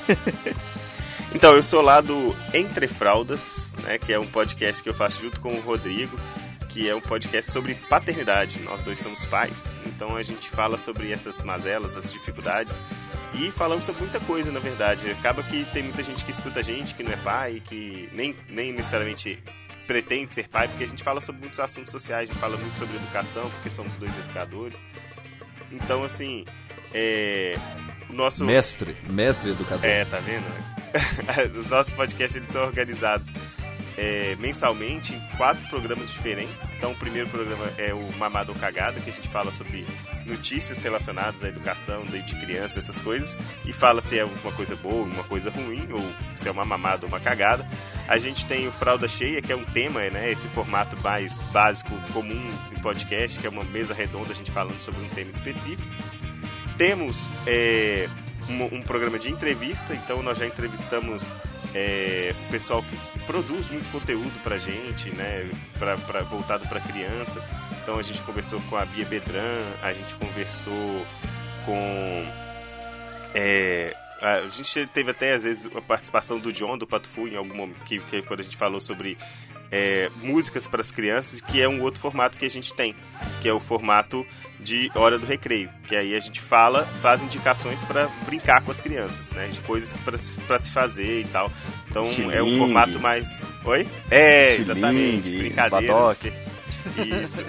Então, eu sou lá do Entre Fraldas, né, que é um podcast que eu faço junto com o Rodrigo, que é um podcast sobre paternidade. Nós dois somos pais, então a gente fala sobre essas mazelas, as dificuldades e falamos sobre muita coisa, na verdade. Acaba que tem muita gente que escuta a gente, que não é pai, que nem, nem necessariamente pretende ser pai, porque a gente fala sobre muitos assuntos sociais, a gente fala muito sobre educação, porque somos dois educadores. Então, assim, é, o nosso... Mestre, mestre educador. É, tá vendo? Os nossos podcasts eles são organizados é, mensalmente em quatro programas diferentes. Então, o primeiro programa é o Mamado ou Cagada, que a gente fala sobre notícias relacionadas à educação de crianças, essas coisas, e fala se é uma coisa boa, uma coisa ruim, ou se é uma mamada ou uma cagada. A gente tem o Fralda Cheia, que é um tema, né? Esse formato mais básico, comum em podcast, que é uma mesa redonda, a gente falando sobre um tema específico. Temos é, um, um programa de entrevista, então nós já entrevistamos é, o pessoal que produz muito conteúdo pra gente, né, pra, pra, voltado pra criança. Então a gente conversou com a Bia Bedran, a gente conversou com. é, a gente teve até às vezes a participação do John, do Patufu, em algum momento, que, que quando a gente falou sobre é, músicas para as crianças, que é um outro formato que a gente tem, que é o formato de hora do recreio, que aí a gente fala, faz indicações para brincar com as crianças, né, de coisas para se fazer e tal. Então é um formato mais, oi? É, Estilingue, exatamente, brincadeira. Isso.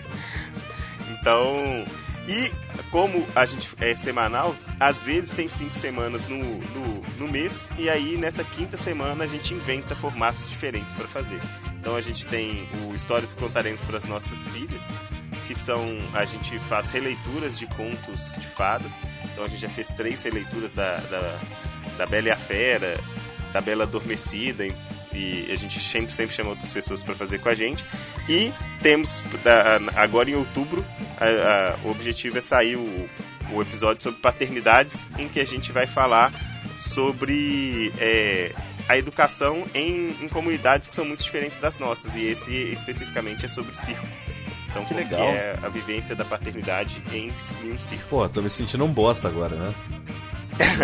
então, e como a gente é semanal, às vezes tem cinco semanas no, no, no mês, e aí nessa quinta semana a gente inventa formatos diferentes para fazer. Então a gente tem o Histórias que Contaremos para as Nossas Filhas, que são. A gente faz releituras de contos de fadas. Então a gente já fez três releituras da, da, da Bela e a Fera, da Bela Adormecida, e, a gente sempre, sempre chama outras pessoas para fazer com a gente. E temos, agora em outubro, a- a- o objetivo é sair o, o episódio sobre paternidades, em que a gente vai falar sobre é, a educação em, em comunidades que são muito diferentes das nossas. E esse especificamente é sobre circo. Então, Que legal. é a vivência da paternidade em, em um circo. Pô, tô me sentindo um bosta agora, né?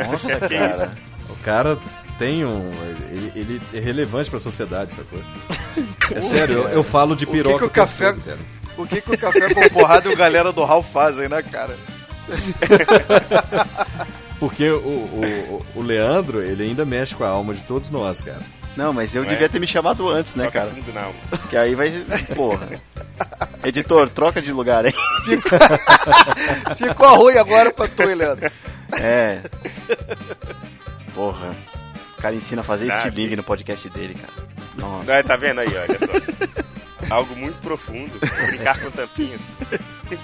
Nossa, Que cara. O cara tem um. Ele, ele é relevante pra sociedade, sacou? É sério, eu, eu falo de O que piroca que o café- todo, cara. O que, que o Café com Porrada e o Galera do Hall fazem, né, cara? Porque o, o, o Leandro, ele ainda mexe com a alma de todos nós, cara. Não, mas eu Não devia é? ter me chamado antes, né, cara? fundo na alma. Que aí vai. Porra. Editor, troca de lugar, hein? Ficou ruim agora pra tu, hein, Leandro. É. Porra. O cara ensina a fazer Ah, estilingue que- no podcast dele, cara. Nossa. Não, tá vendo aí, olha só. Algo muito profundo. Brincar com tampinhas.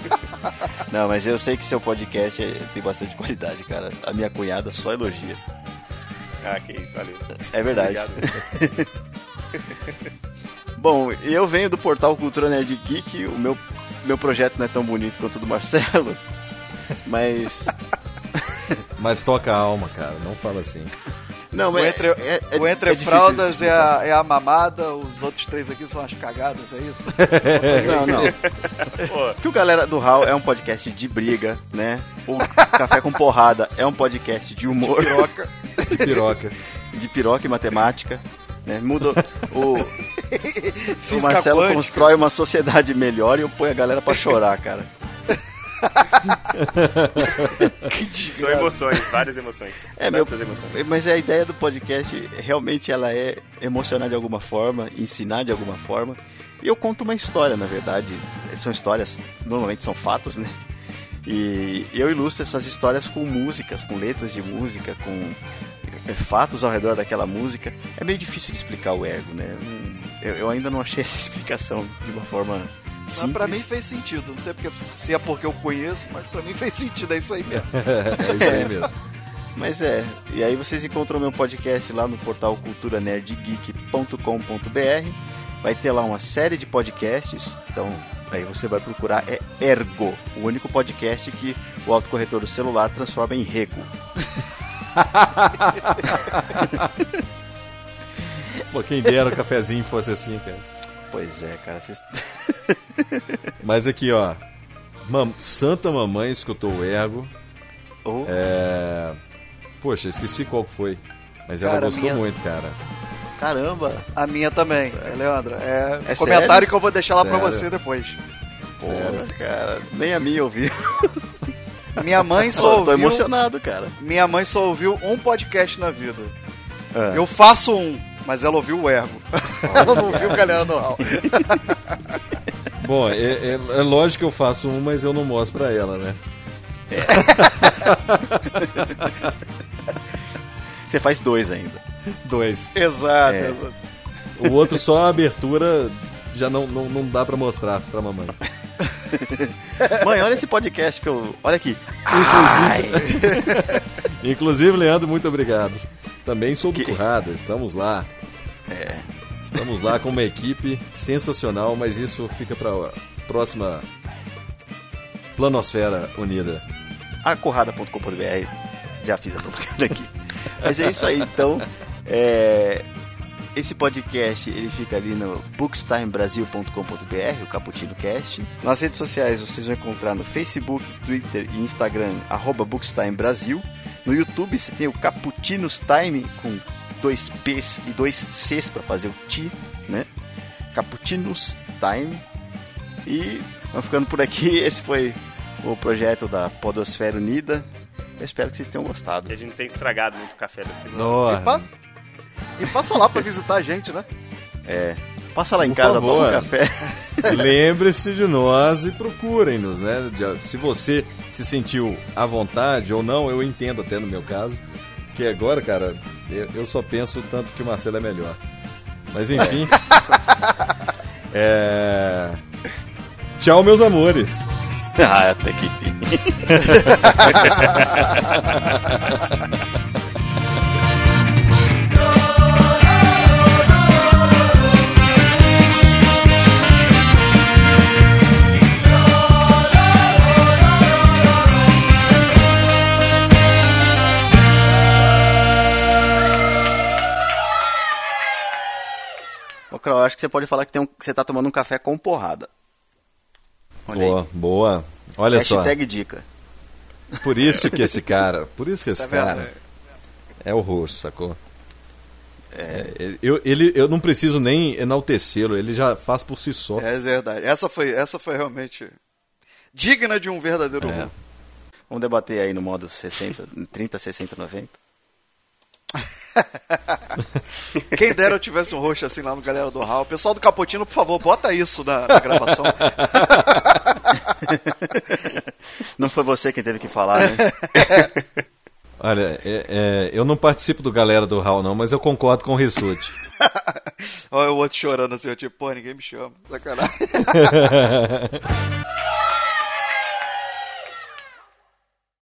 Não, mas eu sei que seu podcast é- tem bastante qualidade, cara. A minha cunhada só elogia. Ah, que isso, valeu. É verdade. Obrigado. Bom, eu venho do portal Cultura Nerd Geek. O meu, meu projeto não é tão bonito quanto o do Marcelo. Mas. Mas toca a alma, cara, não fala assim. Não, O mas. entre, é, é- o entre é fraldas de é a, é a mamada, os outros três aqui são as cagadas, é isso? Não, não. Que o Galera do Hall é um podcast de briga, né? O Café com Porrada é um podcast de humor, Piroca. Que piroca. de piroca e matemática. Né? Muda o, o Marcelo quântica. constrói uma sociedade melhor e eu ponho a galera pra chorar, cara. Que são emoções, várias emoções. É, meu- emoções. Mas a ideia do podcast realmente ela é emocionar de alguma forma, ensinar de alguma forma. E eu conto uma história, na verdade. São histórias, normalmente são fatos, né? E eu ilustro essas histórias com músicas, com letras de música, com fatos ao redor daquela música. É meio difícil de explicar o Ergo, né? Eu ainda não achei essa explicação de uma forma Mas simples. pra mim fez sentido. Não sei porque, se é porque eu conheço, mas pra mim fez sentido. É isso aí mesmo. é isso aí mesmo. Mas é, e aí vocês encontram meu podcast lá no portal culturanerdgeek.com.br. Vai ter lá uma série de podcasts. Então, aí você vai procurar é Ergo, o único podcast que o autocorretor do celular transforma em rego. Pô, quem dera o cafezinho fosse assim, cara. Pois é, cara, vocês Mas aqui, ó. Mam- Santa Mamãe escutou o Ergo. Oh, É... Poxa, esqueci qual foi. Mas ela Cara, gostou minha- muito, cara. caramba. A minha também, é, Leandra. É, É comentário sério? que eu vou deixar lá pra Sério? você depois. Porra, cara, nem a minha ouviu. Minha mãe Pô, só tô ouviu. emocionado, cara. Minha mãe só ouviu um podcast na vida. Ah, Eu faço um, mas ela ouviu o Ergo. ela não ouviu o Galera do Hall. Bom, é, é- é lógico que eu faço um, mas eu não mostro pra ela, né? Você faz dois ainda. Dois. Exato. É. O outro só a abertura já não, não, não dá pra mostrar pra mamãe. Mãe, olha esse podcast que eu. Olha aqui. Inclusive, Leandro, muito obrigado. Também sou do Que- Currada, estamos lá. É. Estamos lá com uma equipe sensacional, mas isso fica pra próxima Planosfera Unida. Acurrada.com.br. Já fiz a propaganda aqui. Mas é isso aí, então. é, Esse podcast ele fica ali no bookstimebrasil.com.br, o Caputino Cast. Nas redes sociais vocês vão encontrar no Facebook, Twitter e Instagram, arroba Bookstime Brasil. No YouTube você tem o Caputinos Time com dois P's e dois C's para fazer o T, né? Caputinos Time. E vamos ficando por aqui. Esse foi o projeto da Podosfera Unida. Eu espero que vocês tenham gostado. Que a gente não tem estragado muito o café das pessoas. E Nossa. E passa lá pra visitar a gente, né? É, passa lá em Por casa, favor. toma um café. Lembre-se de nós e procurem-nos, né? Se você se sentiu à vontade ou não, eu entendo até no meu caso. Que agora, cara, eu, eu só penso tanto que o Marcelo é melhor. Mas enfim. É... Tchau, meus amores. ah, até que enfim. Crow, eu acho que você pode falar que, tem um, que você tá tomando um café com porrada. Olha Boa, aí. boa. Olha só. Hashtag dica. Por isso que esse cara, por isso que esse Tá vendo? cara é o roxo, sacou? É, eu, ele, eu não preciso nem enaltecê-lo, ele já faz por si só. É verdade. Essa foi, essa foi realmente digna de um verdadeiro É. humor. Vamos debater aí no modo 60, 30, 60, 90. Quem dera eu tivesse um roxo assim lá no Galera do Hall. Pessoal do Capotino, por favor, bota isso na, na gravação. Não foi você quem teve que falar, né? Olha, é- é, eu não participo do galera do Hall, não, mas eu concordo com o Rissuti. Olha o outro chorando assim, eu tipo, pô, ninguém me chama. Sacanagem.